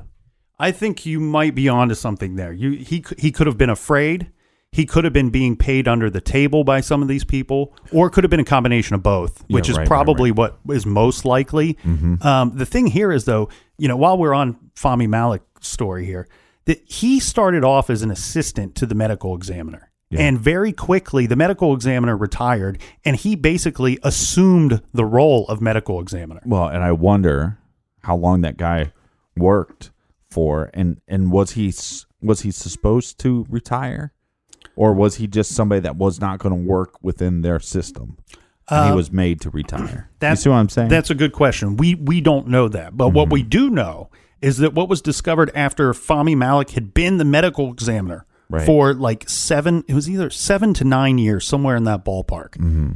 I think you might be onto something there. You he he could have been afraid. He could have been being paid under the table by some of these people, or it could have been a combination of both, Yeah, which is right, right, probably what is most likely. Mm-hmm. Um, the thing here is, though, you know, while we're on Fahmy Malak's story here, that he started off as an assistant to the medical examiner. Yeah. And very quickly, the medical examiner retired, and he basically assumed the role of medical examiner. Well, and I wonder how long that guy worked for, and and was he was he supposed to retire, or was he just somebody that was not going to work within their system? And he Uh, was made to retire. you That's see what I'm saying? That's a good question. We we don't know that, but what we Mm-hmm. do know is that what was discovered after Fahmy Malak had been the medical examiner Right. for like seven. It was either seven to nine years, somewhere in that ballpark. Mm-hmm.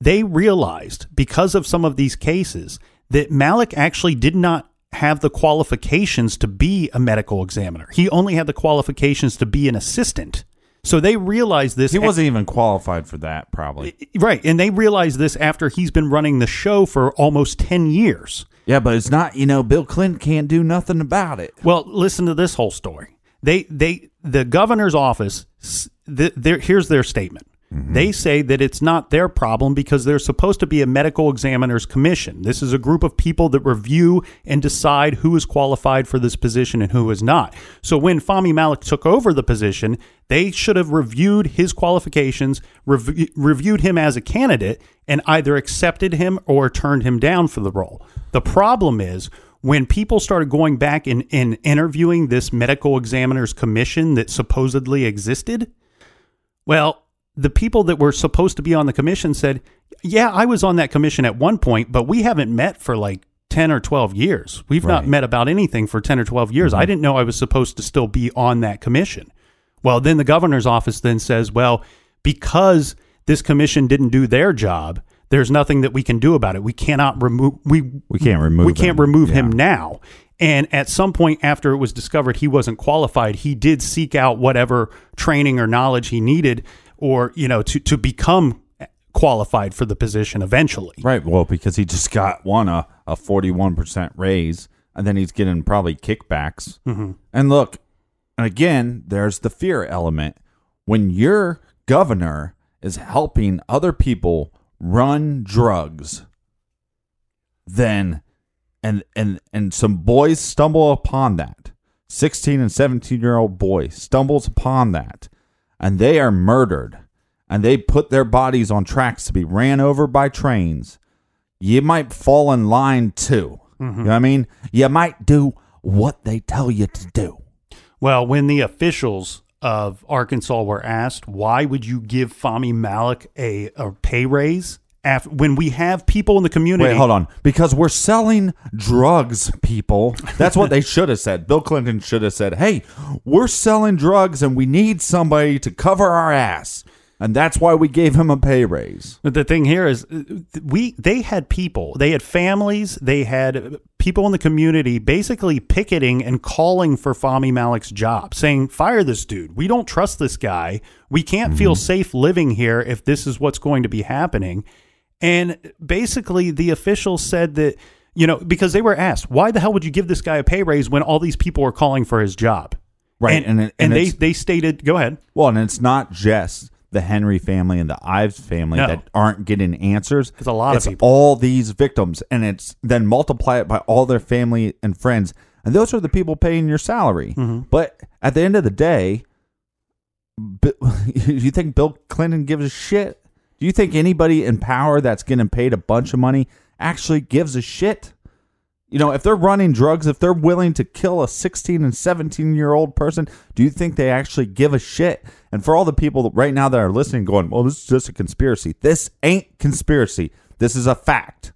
They realized because of some of these cases that Malak actually did not have the qualifications to be a medical examiner. He only had the qualifications to be an assistant. So they realized this. he wasn't even qualified for that, probably. right, and they realized this after he's been running the show for almost ten years. Yeah, but it's not. You know, Bill Clinton can't do nothing about it. Well, listen to this whole story. They they the governor's office. s- th- their, here's their statement. Mm-hmm. They say that it's not their problem because there's supposed to be a medical examiner's commission. This is a group of people that review and decide who is qualified for this position and who is not. So when Fahmy Malak took over the position, they should have reviewed his qualifications, rev- reviewed him as a candidate, and either accepted him or turned him down for the role. The problem is when people started going back and, and interviewing this medical examiner's commission that supposedly existed, well, the people that were supposed to be on the commission said, Yeah, I was on that commission at one point, but we haven't met for like 10 or 12 years. We've not met about anything for 10 or 12 years. I mm-hmm. didn't know I was supposed to still be on that commission. Well, then the governor's office then says, Well, because this commission didn't do their job, there's nothing that we can do about it. We cannot remove we We can't remove we can't him. remove him now. And at some point after it was discovered he wasn't qualified, he did seek out whatever training or knowledge he needed or, you know, to, to become qualified for the position eventually. Right. Well, because he just got one a a forty one percent raise, and then he's getting probably kickbacks. Mm-hmm. And look, again, there's the fear element. When your governor is helping other people run drugs, then and and and some boys stumble upon that. 16 and 17 year old boy stumbles upon that and they are murdered and they put their bodies on tracks to be ran over by trains. You might fall in line too. Mm-hmm. You know what I mean? You might do what they tell you to do. Well, when the officials of Arkansas were asked, why would you give Fahmy Malak a, a pay raise after, when we have people in the community? Wait, hold on. Because we're selling drugs, people. That's what they should have said. Bill Clinton should have said, hey, we're selling drugs and we need somebody to cover our ass. And that's why we gave him a pay raise. But the thing here is, we they had people, they had families, they had people in the community basically picketing and calling for Fahmy Malak's job, saying, "Fire this dude. We don't trust this guy. We can't feel mm-hmm. safe living here if this is what's going to be happening." And basically, the officials said that you know because they were asked, "Why the hell would you give this guy a pay raise when all these people are calling for his job?" Right, and and and, and they they stated, "Go ahead." Well, and it's not just the Henry family and the Ives family No. that aren't getting answers. It's a lot of people. all these victims, and it's then multiply it by all their family and friends, and those are the people paying your salary. Mm-hmm. But at the end of the day, [LAUGHS] you think Bill Clinton gives a shit? Do you think anybody in power that's getting paid a bunch of money actually gives a shit? You know, if they're running drugs, if they're willing to kill a 16 and 17 year old person, do you think they actually give a shit? And for all the people right now that are listening, going, well, this is just a conspiracy. This ain't conspiracy. This is a fact.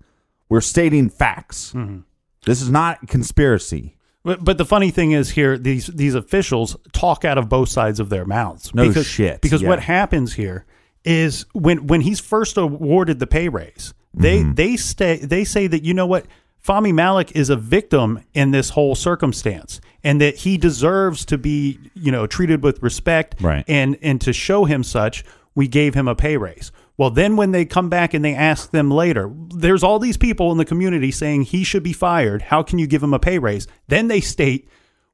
We're stating facts. Mm-hmm. This is not conspiracy. But, but the funny thing is here, these these officials talk out of both sides of their mouths. No because, shit, Because yeah. what happens here is when when he's first awarded the pay raise, they Mm-hmm. they stay they say that you know what Fahmy Malak is a victim in this whole circumstance, and that he deserves to be you know treated with respect, Right. And and to show him such, we gave him a pay raise. Well, then when they come back and they ask them later, there's all these people in the community saying he should be fired. How can you give him a pay raise? Then they state,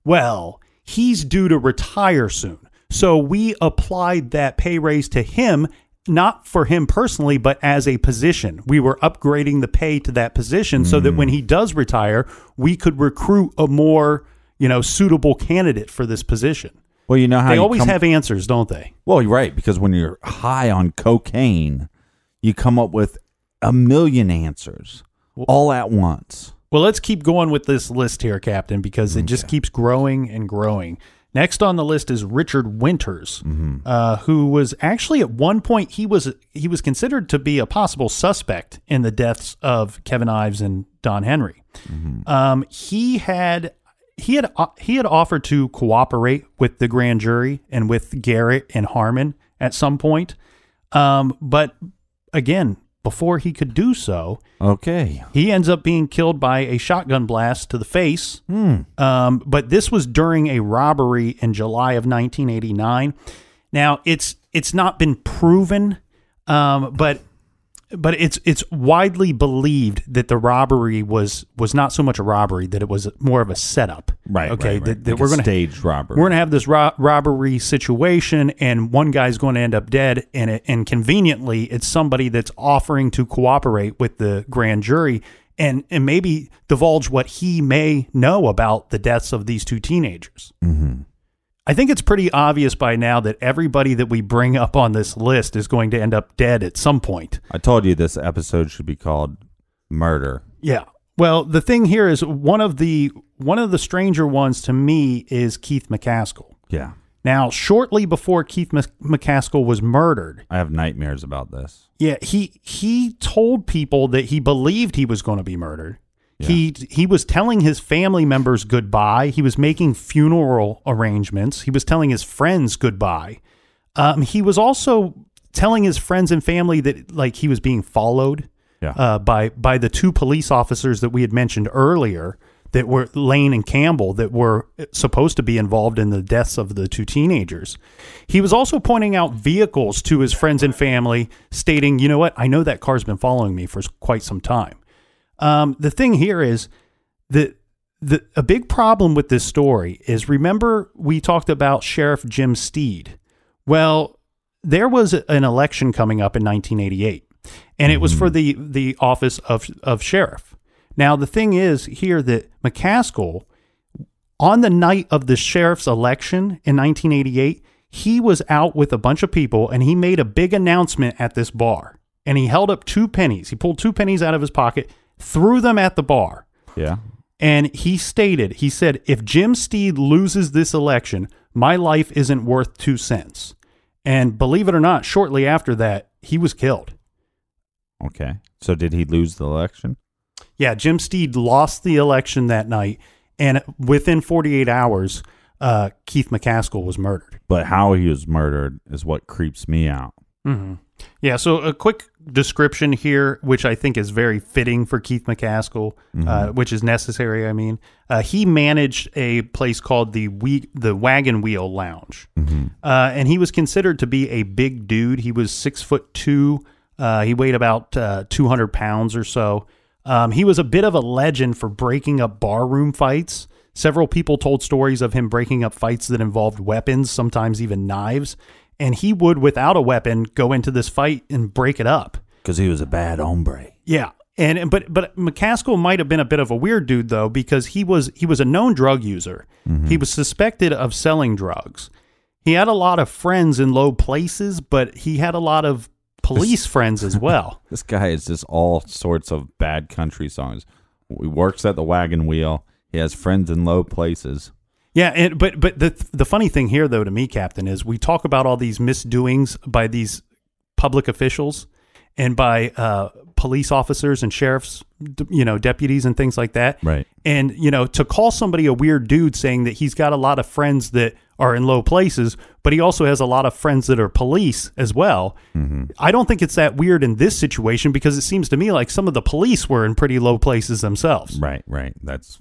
well, he's due to retire soon. So we applied that pay raise to him, not for him personally, but as a position. We were upgrading the pay to that position so that when he hmm. does retire, we could recruit a more, you know, suitable candidate for this position. Well, you know how They always come- have answers, don't they? Well, you're right because when you're high on cocaine, you come up with a million answers all at once. Well, let's keep going with this list here, Captain, because it just keeps growing and growing. Next on the list is Richard Winters, uh, who was actually at one point he was he was considered to be a possible suspect in the deaths of Kevin Ives and Don Henry. Um, he had he had uh, he had offered to cooperate with the grand jury and with Garrett and Harmon at some point, um, but again, before he could do so, Okay. he ends up being killed by a shotgun blast to the face. Um, but this was during a robbery in July of 1989. Now it's it's not been proven, um, but but it's it's widely believed that the robbery was was not so much a robbery that it was more of a setup. Right. Okay. right, right. That, that Like we're going to stage robbery. we're going to have this ro- robbery situation, and one guy's going to end up dead. And it, and conveniently, it's somebody that's offering to cooperate with the grand jury and and maybe divulge what he may know about the deaths of these two teenagers. Mm-hmm. I think it's pretty obvious by now that everybody that we bring up on this list is going to end up dead at some point. I told you this episode should be called Murder. Yeah. Well, the thing here is one of the one of the stranger ones to me is Keith McKaskle. Yeah. Now, shortly before Keith McKaskle was murdered, I have nightmares about this. yeah, he he told people that he believed he was going to be murdered. He he was telling his family members goodbye. He was making funeral arrangements. He was telling his friends goodbye. Um, he was also telling his friends and family that like he was being followed Yeah. uh, by by the two police officers that we had mentioned earlier that were Lane and Campbell that were supposed to be involved in the deaths of the two teenagers. He was also pointing out vehicles to his friends and family, stating, "You know what? I know that car's been following me for quite some time." Um, the thing here is that the a big problem with this story is remember we talked about Sheriff Jim Steed. Well, there was an election coming up in 1988. and it was for the the office of of sheriff. Now the thing is here that McKaskle, on the night of the sheriff's election in 1988, he was out with a bunch of people and he made a big announcement at this bar. And he held up two pennies. He pulled two pennies out of his pocket, threw them at the bar. Yeah. And he stated, he said, if Jim Steed loses this election, my life isn't worth two cents. And believe it or not, shortly after that, he was killed. Okay. So did he lose the election? Yeah, Jim Steed lost the election that night. And within 48 hours, uh, Keith McKaskle was murdered. But how he was murdered is what creeps me out. Mm-hmm. Yeah, so a quick description here, which I think is very fitting for Keith McKaskle, uh, which is necessary. I mean, uh, he managed a place called the we- the Wagon Wheel Lounge, uh, and he was considered to be a big dude. He was six foot two. Uh, he weighed about uh, two hundred pounds or so. Um, he was a bit of a legend for breaking up barroom fights. Several people told stories of him breaking up fights that involved weapons, sometimes even knives. And he would, without a weapon, go into this fight and break it up. Because he was a bad hombre. Yeah. And but but McKaskle might have been a bit of a weird dude though because he was he was a known drug user. Mm-hmm. He was suspected of selling drugs. He had a lot of friends in low places, but he had a lot of police friends as well. [LAUGHS] This guy is just all sorts of bad country songs. He works at the wagon wheel. He has friends in low places. Yeah, and but but the the funny thing here though to me, Captain, is we talk about all these misdoings by these public officials and by uh, police officers and sheriffs, you know, deputies and things like that. Right. And you know, to call somebody a weird dude saying that he's got a lot of friends that are in low places, but he also has a lot of friends that are police as well. I don't think it's that weird in this situation because it seems to me like some of the police were in pretty low places themselves. Right, right. That's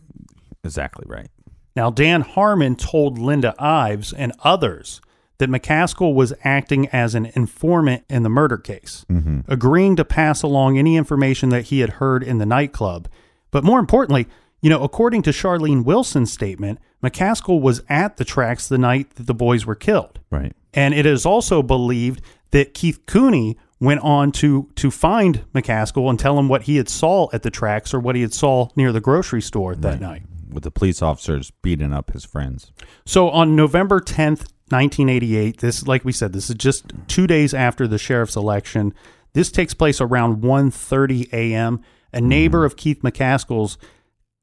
exactly right. Now, Dan Harmon told Linda Ives and others that McKaskle was acting as an informant in the murder case, mm-hmm. agreeing to pass along any information that he had heard in the nightclub. But more importantly, you know, according to Charlene Wilson's statement, McKaskle was at the tracks the night that the boys were killed. Right. And it is also believed that Keith Coney went on to to find McKaskle and tell him what he had saw at the tracks or what he had saw near the grocery store that night. With the police officers beating up his friends. So on November 10th, 1988, this like we said, this is just 2 days after the sheriff's election. This takes place around 1:30 a.m. A neighbor of Keith McKaskle's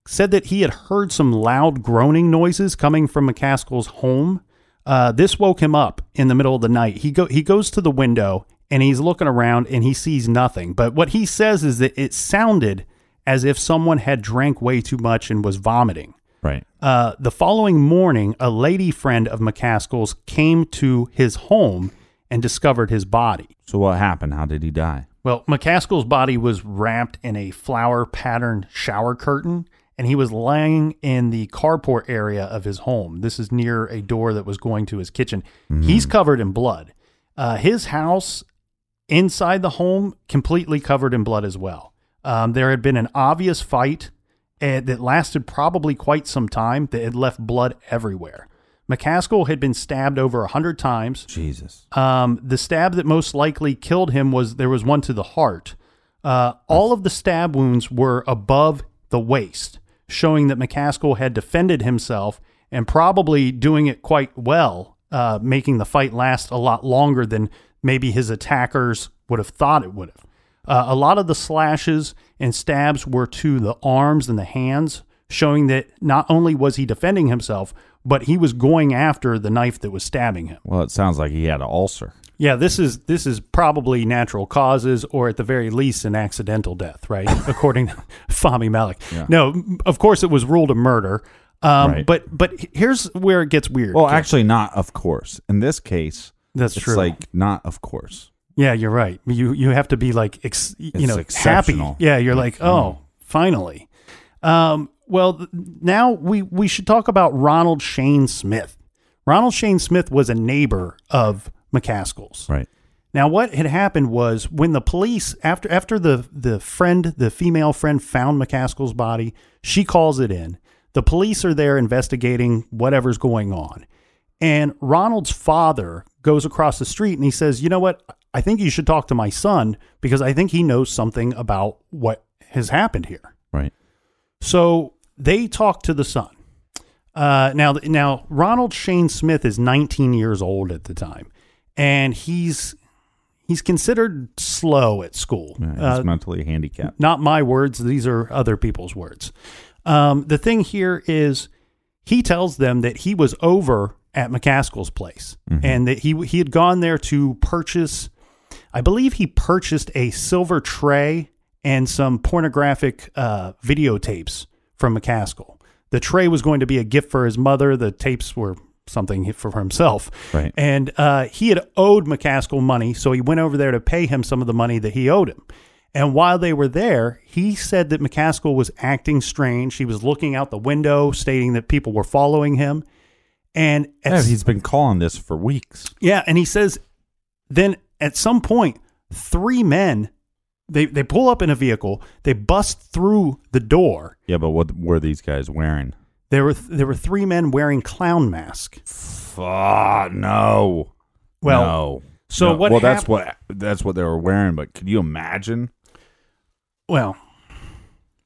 said that he had heard some loud groaning noises coming from McKaskle's home. Uh, this woke him up in the middle of the night. He go he goes to the window and he's looking around and he sees nothing. But what he says is that it sounded as if someone had drank way too much and was vomiting. Right. Uh, the following morning, a lady friend of McKaskle's came to his home and discovered his body. So what happened? How did he die? Well, McKaskle's body was wrapped in a flower patterned shower curtain, and he was lying in the carport area of his home. This is near a door that was going to his kitchen. He's covered in blood. Uh, his house inside the home completely covered in blood as well. Um, there had been an obvious fight uh, that lasted probably quite some time that had left blood everywhere. McKaskle had been stabbed over a hundred times. Jesus. Um, the stab that most likely killed him was there was one to the heart. Uh, all of the stab wounds were above the waist, showing that McKaskle had defended himself and probably doing it quite well, uh, making the fight last a lot longer than maybe his attackers would have thought it would have. Uh, a lot of the slashes and stabs were to the arms and the hands, showing that not only was he defending himself, but he was going after the knife that was stabbing him. Well, it sounds like he had an ulcer. Yeah, this is this is probably natural causes, or at the very least, an accidental death, right? [LAUGHS] According to Fahmy Malak. Yeah. No, of course, it was ruled a murder. Um, Right. But but here's where it gets weird. Well, actually, not of course. In this case, That's it's true. like not of course. Yeah, you're right. You you have to be like ex, you It's know happy. Yeah, you're like oh, finally. Um, well, now we we should talk about Ronald Shane Smith. Ronald Shane Smith was a neighbor of McKaskle's. Right. Now, what had happened was when the police, after after the the friend, the female friend, found McKaskle's body, she calls it in. The police are there investigating whatever's going on, and Ronald's father goes across the street and he says, "You know what? I think you should talk to my son because I think he knows something about what has happened here." Right. So they talk to the son. Uh, now, now Ronald Shane Smith is 19 years old at the time, and he's he's considered slow at school. Yeah, he's Uh, mentally handicapped. not my words; these are other people's words. Um, the thing here is, he tells them that he was over at McKaskle's place, and that he he had gone there to purchase. I believe he purchased a silver tray and some pornographic uh, videotapes from McKaskle. The tray was going to be a gift for his mother. The tapes were something for himself. Right. And uh, he had owed McKaskle money, so he went over there to pay him some of the money that he owed him. And while they were there, he said that McKaskle was acting strange. He was looking out the window, stating that people were following him. And at Yeah, he's been calling this for weeks. yeah, and he says then at some point, three men they they pull up in a vehicle, they bust through the door. Yeah, but what were these guys wearing? There were there were three men wearing clown masks. Fuck no. Well, no. so No. what Well, that's what that's what they were wearing. But could you imagine? Well,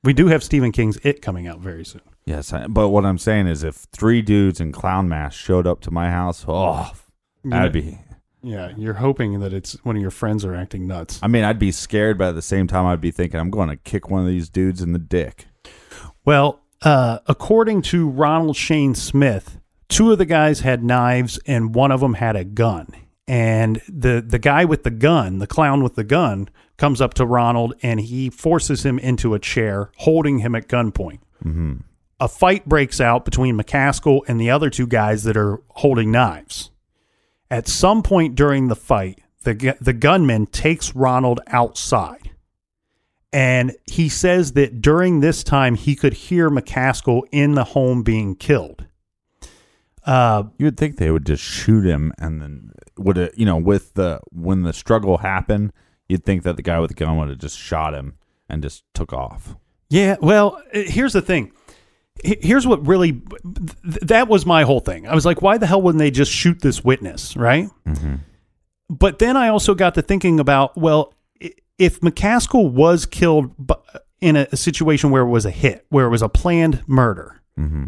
we do have Stephen King's It coming out very soon. Yes, I, but what I'm saying is, if three dudes in clown masks showed up to my house, oh, that'd be. Yeah, you're hoping that it's one of your friends are acting nuts. I mean, I'd be scared, but at the same time, I'd be thinking, I'm going to kick one of these dudes in the dick. Well, uh, according to Ronald Shane Smith, two of the guys had knives and one of them had a gun. And the the guy with the gun, the clown with the gun, comes up to Ronald and he forces him into a chair, holding him at gunpoint. Mm-hmm. A fight breaks out between McKaskle and the other two guys that are holding knives. At some point during the fight, the the gunman takes Ronald outside. And he says that during this time he could hear McKaskle in the home being killed. Uh, You would think they would just shoot him, and then would it, you know, with the when the struggle happened, you'd think that the guy with the gun would have just shot him and just took off. Yeah, well, uh, here's the thing. Here's what really that was my whole thing. I was like, why the hell wouldn't they just shoot this witness, right? Mm-hmm. But then I also got to thinking about, well, if McKaskle was killed in a, situation where it was a hit, where it was a planned murder, mm-hmm.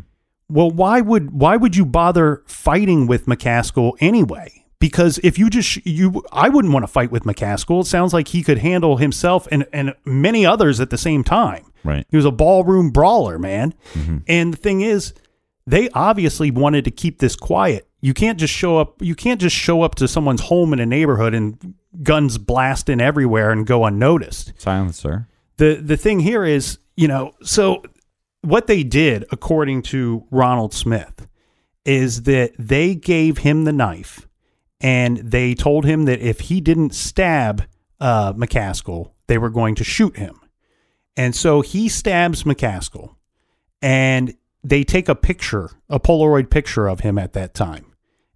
well, why would why would you bother fighting with McKaskle anyway? Because if you just you, I wouldn't want to fight with McKaskle. It sounds like he could handle himself and and many others at the same time. Right. He was a ballroom brawler, man. And the thing is, they obviously wanted to keep this quiet. You can't just show up. You can't just show up to someone's home in a neighborhood and guns blasting everywhere and go unnoticed Silencer. the the thing here is, you know, so what they did, according to Ronald Smith, is that they gave him the knife, and they told him that if he didn't stab uh, McKaskle, they were going to shoot him. And so he stabs McKaskle, and they take a picture, a Polaroid picture of him at that time.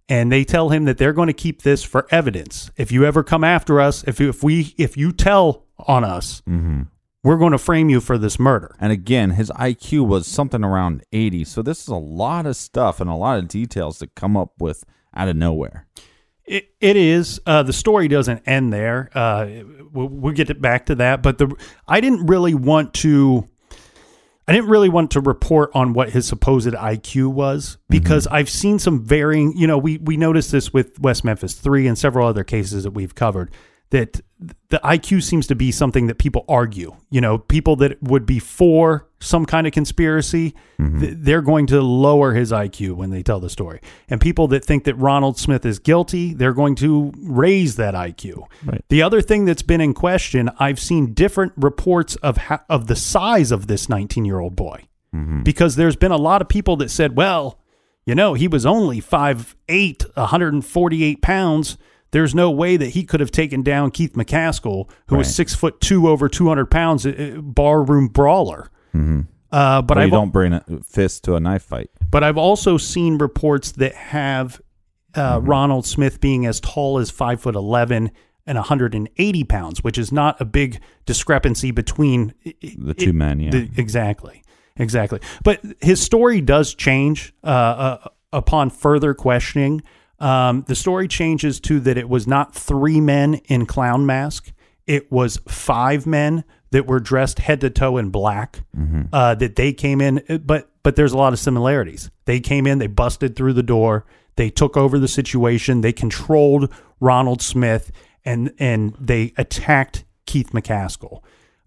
And they tell him that they're going to keep this for evidence. If you ever come after us, if if we if you tell on us, mm-hmm. we're going to frame you for this murder. And again, his IQ was something around 80. So this is a lot of stuff and a lot of details to come up with out of nowhere. It, it is. Uh, the story doesn't end there. Uh, we'll, we'll get back to that. But the I didn't really want to. I didn't really want to report on what his supposed IQ was because I've seen some varying. You know, we we noticed this with West Memphis Three and several other cases that we've covered. That the IQ seems to be something that people argue. You know, people that would be for some kind of conspiracy, th- mm-hmm. they're going to lower his IQ when they tell the story. And people that think that Ronald Smith is guilty, they're going to raise that IQ. Right. The other thing that's been in question, I've seen different reports of ha- of the size of this 19 year old boy, mm-hmm. because there's been a lot of people that said, well, you know, he was only 5'8", 148 pounds. There's no way that he could have taken down Keith McKaskle, who was six foot two, over 200 pounds, uh, barroom brawler. Uh, but But I've don't bring a fist to a knife fight. but I've also seen reports that have uh, Ronald Smith being as tall as five foot eleven and 180 pounds, which is not a big discrepancy between The two men, yeah. the- exactly, exactly. But his story does change uh, uh, upon further questioning. Um, the story changes to that it was not three men in clown mask. It was five men that were dressed head to toe in black. Uh, that they came in, but but there's a lot of similarities. They came in, they busted through the door, they took over the situation, they controlled Ronald Smith, and and they attacked Keith McKaskle.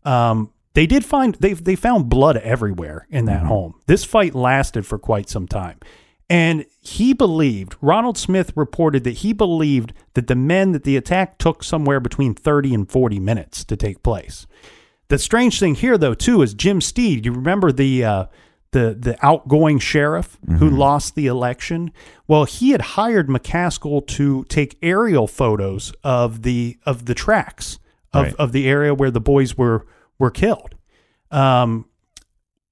Um, they did find they they found blood everywhere in that home. This fight lasted for quite some time. And he believed, Ronald Smith reported that he believed that the men that the attack took somewhere between 30 and 40 minutes to take place. The strange thing here, though, too, is Jim Steed. You remember the uh, the the outgoing sheriff who lost the election? Well, he had hired McKaskle to take aerial photos of the of the tracks of, Right. of the area where the boys were were killed. Um,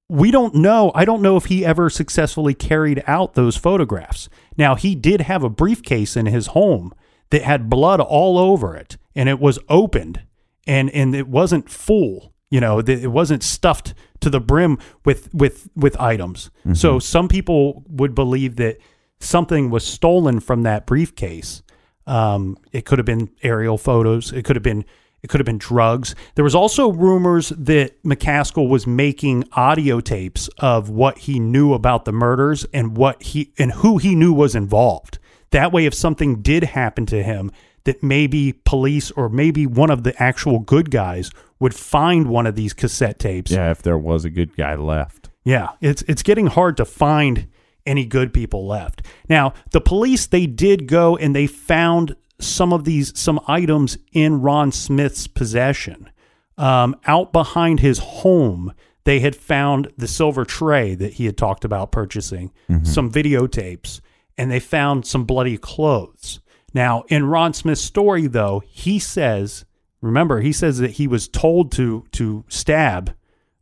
we don't know. I don't know if he ever successfully carried out those photographs. Now, he did have a briefcase in his home that had blood all over it, and it was opened, and and it wasn't full. You know, it wasn't stuffed to the brim with with with items. So some people would believe that something was stolen from that briefcase. Um, it could have been aerial photos. It could have been it could have been drugs. There was also rumors that McKaskle was making audio tapes of what he knew about the murders and what he and who he knew was involved. That way, if something did happen to him, that maybe police or maybe one of the actual good guys would find one of these cassette tapes Yeah, if there was a good guy left. yeah, it's it's getting hard to find any good people left. Now, the police they did go and they found some of these some items in Ron Smith's possession. Um, out behind his home, they had found the silver tray that he had talked about purchasing, some videotapes, and they found some bloody clothes. Now, in Ron Smith's story, though, he says, remember, he says that he was told to to stab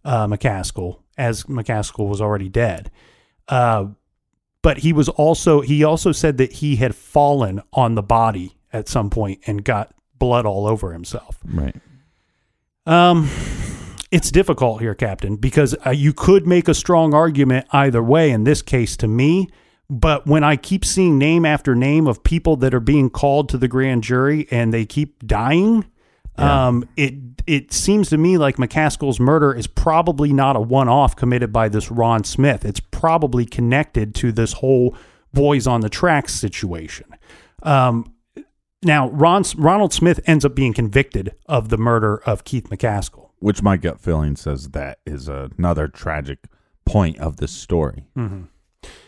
uh, McKaskle as McKaskle was already dead. Uh, but he was also he also said that he had fallen on the body at some point and got blood all over himself. Right. Um, it's difficult here, Captain, because uh, you could make a strong argument either way. In this case, to me, but when I keep seeing name after name of people that are being called to the grand jury and they keep dying, um, it it seems to me like McKaskle's murder is probably not a one off committed by this Ron Smith. It's probably connected to this whole boys on the tracks situation. Um, now, Ron, Ronald Smith ends up being convicted of the murder of Keith McKaskle. Which my gut feeling says that is another tragic point of this story. Mm-hmm.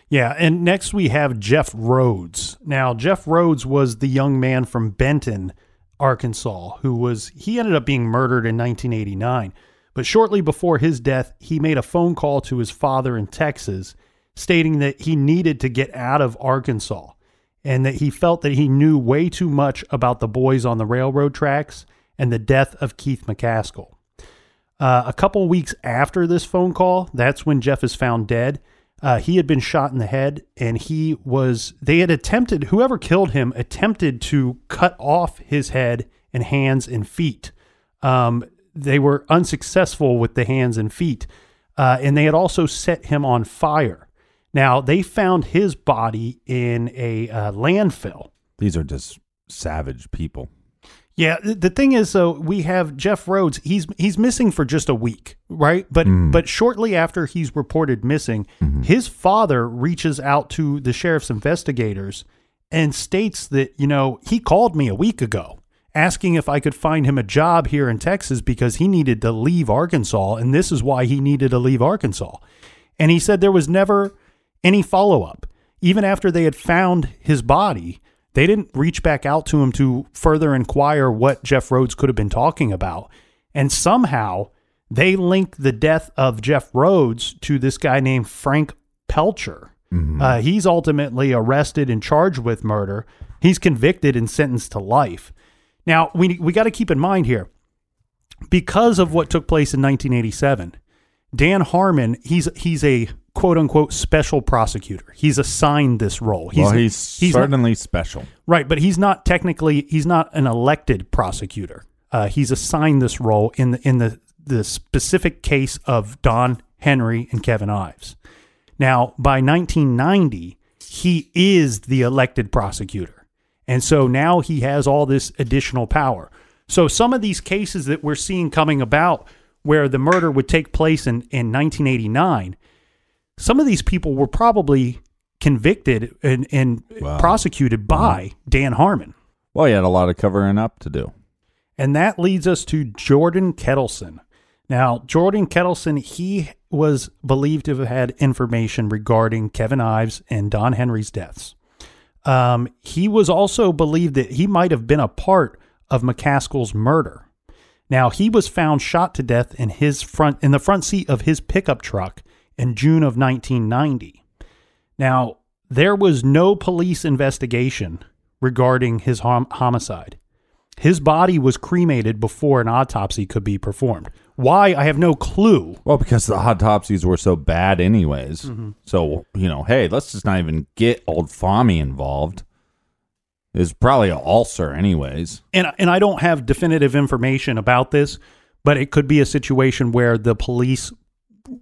Yeah, and next we have Jeff Rhodes. Now, Jeff Rhodes was the young man from Benton, Arkansas, who was he ended up being murdered in 1989. But shortly before his death, he made a phone call to his father in Texas stating that he needed to get out of Arkansas and that he felt that he knew way too much about the boys on the railroad tracks and the death of Keith McKaskle. Uh, a couple weeks after this phone call, that's when Jeff is found dead. Uh, he had been shot in the head, and he was. They had attempted. Whoever killed him attempted to cut off his head and hands and feet. Um, they were unsuccessful with the hands and feet, uh, and they had also set him on fire. Now they found his body in a uh, landfill. These are just savage people. Yeah, the thing is though, we have Jeff Rhodes. He's he's missing for just a week, right? But but shortly after he's reported missing, his father reaches out to the sheriff's investigators and states that, you know, he called me a week ago asking if I could find him a job here in Texas because he needed to leave Arkansas and this is why he needed to leave Arkansas. And he said there was never any follow up. Even after they had found his body, they didn't reach back out to him to further inquire what Jeff Rhodes could have been talking about. And somehow they link the death of Jeff Rhodes to this guy named Frank Pelcher. Uh, he's ultimately arrested and charged with murder. He's convicted and sentenced to life. Now, we, we got to keep in mind here because of what took place in 1987, Dan Harmon, he's he's a quote unquote special prosecutor. He's assigned this role. He's, well, he's, he's not- certainly special. right, but he's not technically he's not an elected prosecutor. Uh, he's assigned this role in the in the the specific case of Don Henry and Kevin Ives. Now, by 1990, he is the elected prosecutor. And so now he has all this additional power. So some of these cases that we're seeing coming about where the murder would take place in, in 1989, some of these people were probably convicted and, and Wow. prosecuted by Dan Harmon. Well, he had a lot of covering up to do. And that leads us to Jordan Kettleson. Now, Jordan Kettleson, he was believed to have had information regarding Kevin Ives and Don Henry's deaths. Um, he was also believed that he might have been a part of McKaskle's murder. Now, he was found shot to death in his front in the front seat of his pickup truck in June of 1990. Now, there was no police investigation regarding his hom- homicide. His body was cremated before an autopsy could be performed. Why? I have no clue. Well, because the autopsies were so bad, anyways. Mm-hmm. So you know, hey, let's just not even get old Fahmy involved. It's probably an ulcer, anyways. And and I don't have definitive information about this, but it could be a situation where the police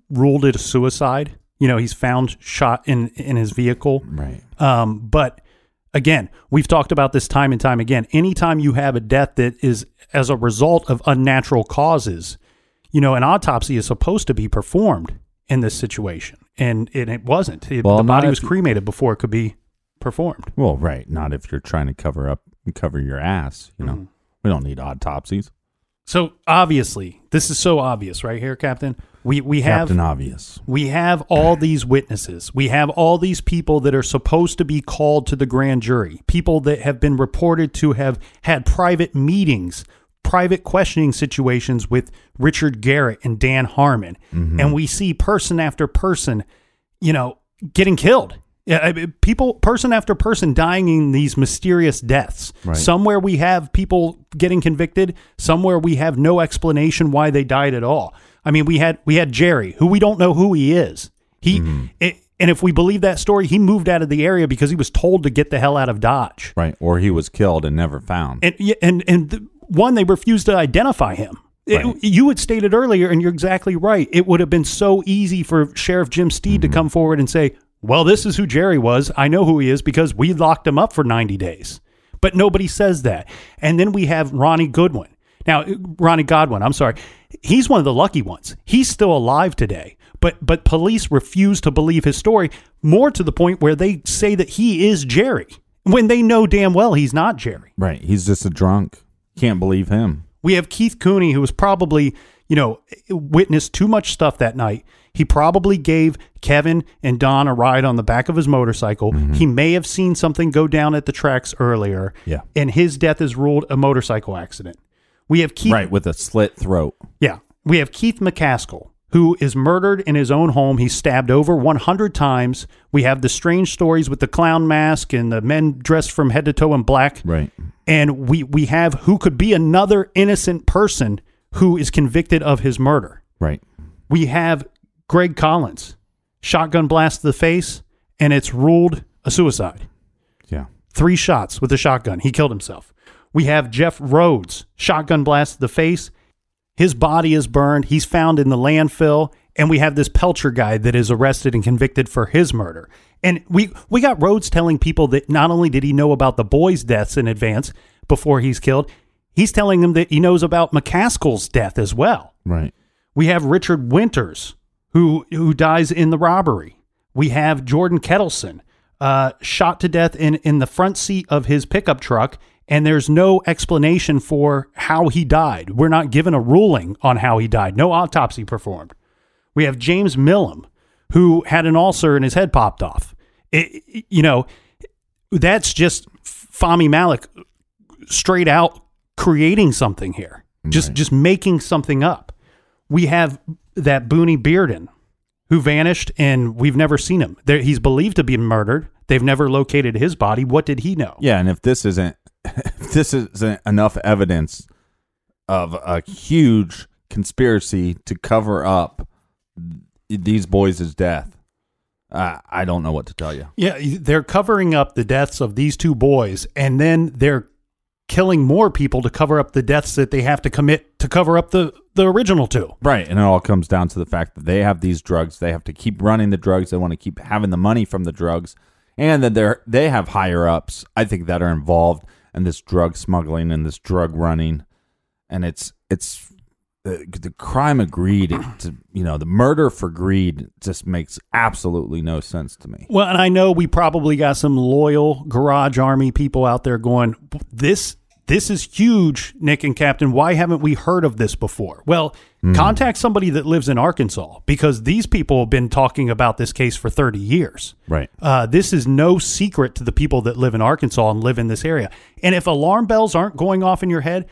ruled it a suicide. You know, he's found shot in in his vehicle. Right. Um, but again, we've talked about this time and time again. Anytime you have a death that is as a result of unnatural causes, you know, an autopsy is supposed to be performed in this situation, and, and it wasn't. It- Well, the body was cremated before it could be performed. Well, right. Not if you're trying to cover up cover your ass. You know, Mm-hmm. we don't need autopsies. So obviously, this is so obvious, right here, Captain. We we have Captain Obvious. We have all these witnesses. We have all these people that are supposed to be called to the grand jury. People that have been reported to have had private meetings, private questioning situations with Richard Garrett and Dan Harmon. Mm-hmm. And we see person after person, you know, getting killed. Yeah, people, person after person dying in these mysterious deaths. Right. Somewhere we have people getting convicted. Somewhere we have no explanation why they died at all. I mean, we had we had Jerry, who we don't know who he is. He mm-hmm. it, and if we believe that story, he moved out of the area because he was told to get the hell out of Dodge. Right. Or he was killed and never found. And and and the, one, they refused to identify him. It- you had stated earlier, and you're exactly right. It would have been so easy for Sheriff Jim Steed to mm-hmm. come forward and say, "Well, this is who Jerry was. I know who he is because we locked him up for 90 days." But nobody says that. And then we have Ronnie Goodwin. Now, Ronnie Godwin, I'm sorry, he's one of the lucky ones. He's still alive today. But but police refuse to believe his story. More to the point where they say that he is Jerry when they know damn well he's not Jerry. right. He's just a drunk. Can't believe him. We have Keith Coney, who was probably, you know, witnessed too much stuff that night. He probably gave Kevin and Don a ride on the back of his motorcycle. Mm-hmm. He may have seen something go down at the tracks earlier. Yeah. And his death is ruled a motorcycle accident. We have Keith. Right. With a slit throat. Yeah. We have Keith McKaskle, who is murdered in his own home. He's stabbed over 100 times. We have the strange stories with the clown mask and the men dressed from head to toe in black Right. and we we have who could be another innocent person who is convicted of his murder. Right. We have Greg Collins, shotgun blast to the face, and it's ruled a suicide. Yeah. Three shots with a shotgun. He killed himself. We have Jeff Rhodes, shotgun blast to the face. His body is burned. He's found in the landfill. And we have this Pelcher guy that is arrested and convicted for his murder. And we, we got Rhodes telling people that not only did he know about the boys' deaths in advance before he's killed, he's telling them that he knows about McKaskle's death as well. Right. We have Richard Winters, who who dies in the robbery. We have Jordan Kettleson, uh, shot to death in in the front seat of his pickup truck, and there's no explanation for how he died. We're not given a ruling on how he died. No autopsy performed. We have James Milam, who had an ulcer and his head popped off. It, you know, that's just Fahmy Malak straight out creating something here. Just just making something up. We have that Booney Bearden who vanished and we've never seen him. There, he's believed to be murdered. They've never located his body. What did he know? Yeah, and if this isn't [LAUGHS] this isn't enough evidence of a huge conspiracy to cover up these boys' death, uh, I don't know what to tell you. Yeah, they're covering up the deaths of these two boys, and then they're killing more people to cover up the deaths that they have to commit to cover up the the original two. Right, and it all comes down to the fact that they have these drugs. They have to keep running the drugs. They want to keep having the money from the drugs, and that they're they have higher ups. I think that are involved in this drug smuggling and this drug running, and it's it's the, the crime of greed. [CLEARS THROAT] To, you know, the murder for greed just makes absolutely no sense to me. Well, and I know we probably got some loyal Garage Army people out there going, this this is huge, Nick and Captain. Why haven't we heard of this before? Well, mm. contact somebody that lives in Arkansas because these people have been talking about this case for 30 years. Right. Uh, this is no secret to the people that live in Arkansas and live in this area. And if alarm bells aren't going off in your head,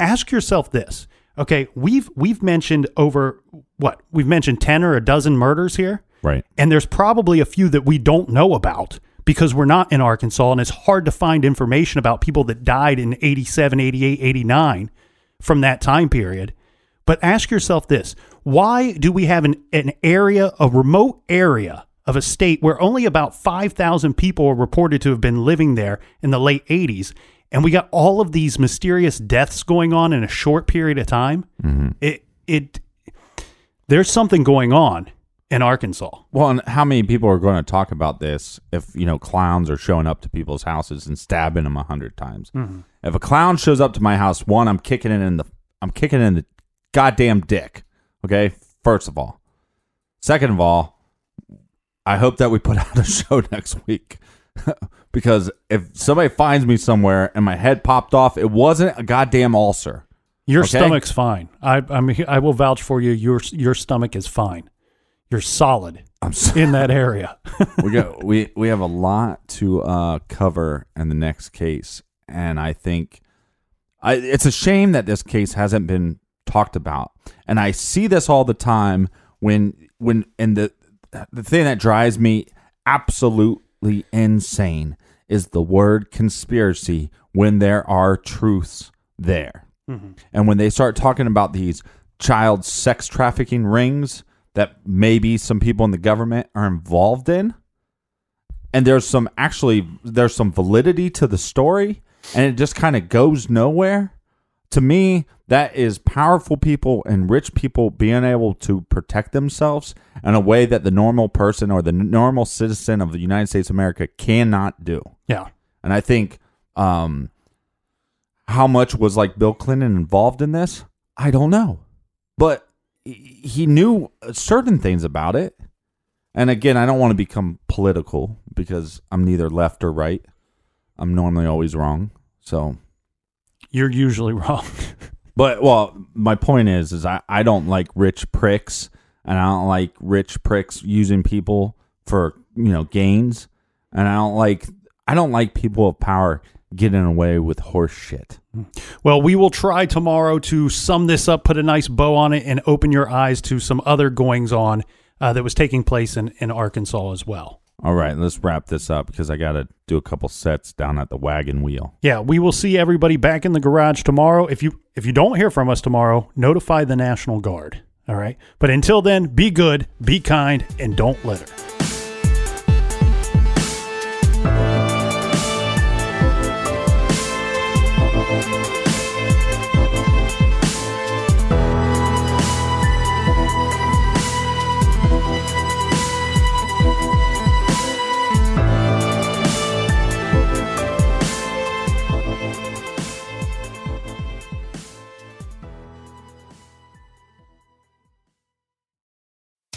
ask yourself this. Okay, we've we've mentioned over what? We've mentioned 10 or a dozen murders here. Right. And there's probably a few that we don't know about because we're not in Arkansas and it's hard to find information about people that died in 87, 88, 89 from that time period. But ask yourself this why do we have an, an area, a remote area of a state where only about 5,000 people are reported to have been living there in the late 80s? And we got all of these mysterious deaths going on in a short period of time. Mm-hmm. It, it, there's something going on in Arkansas. Well, and how many people are going to talk about this if you know clowns are showing up to people's houses and stabbing them a hundred times? Mm-hmm. If a clown shows up to my house, one, I'm kicking it in the I'm kicking it in the goddamn dick. Okay, first of all. Second of all, I hope that we put [LAUGHS] out a show next week. [LAUGHS] because if somebody finds me somewhere and my head popped off, it wasn't a goddamn ulcer. Your okay? stomach's fine. I I'm, I will vouch for you. Your your stomach is fine you're solid I'm in that area. [LAUGHS] we got we we have a lot to uh, cover in the next case, and I think I, it's a shame that this case hasn't been talked about. And I see this all the time when when and the the thing that drives me absolutely insane is the word conspiracy when there are truths there. Mm-hmm. And when they start talking about these child sex trafficking rings, that maybe some people in the government are involved in and there's some actually there's some validity to the story and it just kind of goes nowhere to me that is powerful people and rich people being able to protect themselves in a way that the normal person or the normal citizen of the United States of America cannot do. Yeah. And I think um how much was like Bill Clinton involved in this? I don't know. But he knew certain things about it. And again, I don't want to become political because I'm neither left or right. I'm normally always wrong. So you're usually [LAUGHS] wrong. but well, my point is is I, I don't like rich pricks and I don't like rich pricks using people for, you know, gains. And I don't like I don't like people of power getting away with horse shit. Well, we will try tomorrow to sum this up, put a nice bow on it, and open your eyes to some other goings on uh, that was taking place in, in Arkansas as well. All right, let's wrap this up because I got to do a couple sets down at the wagon wheel. Yeah, we will see everybody back in the garage tomorrow. If you if you don't hear from us tomorrow, notify the National Guard. All right. But until then, be good, be kind, and don't litter.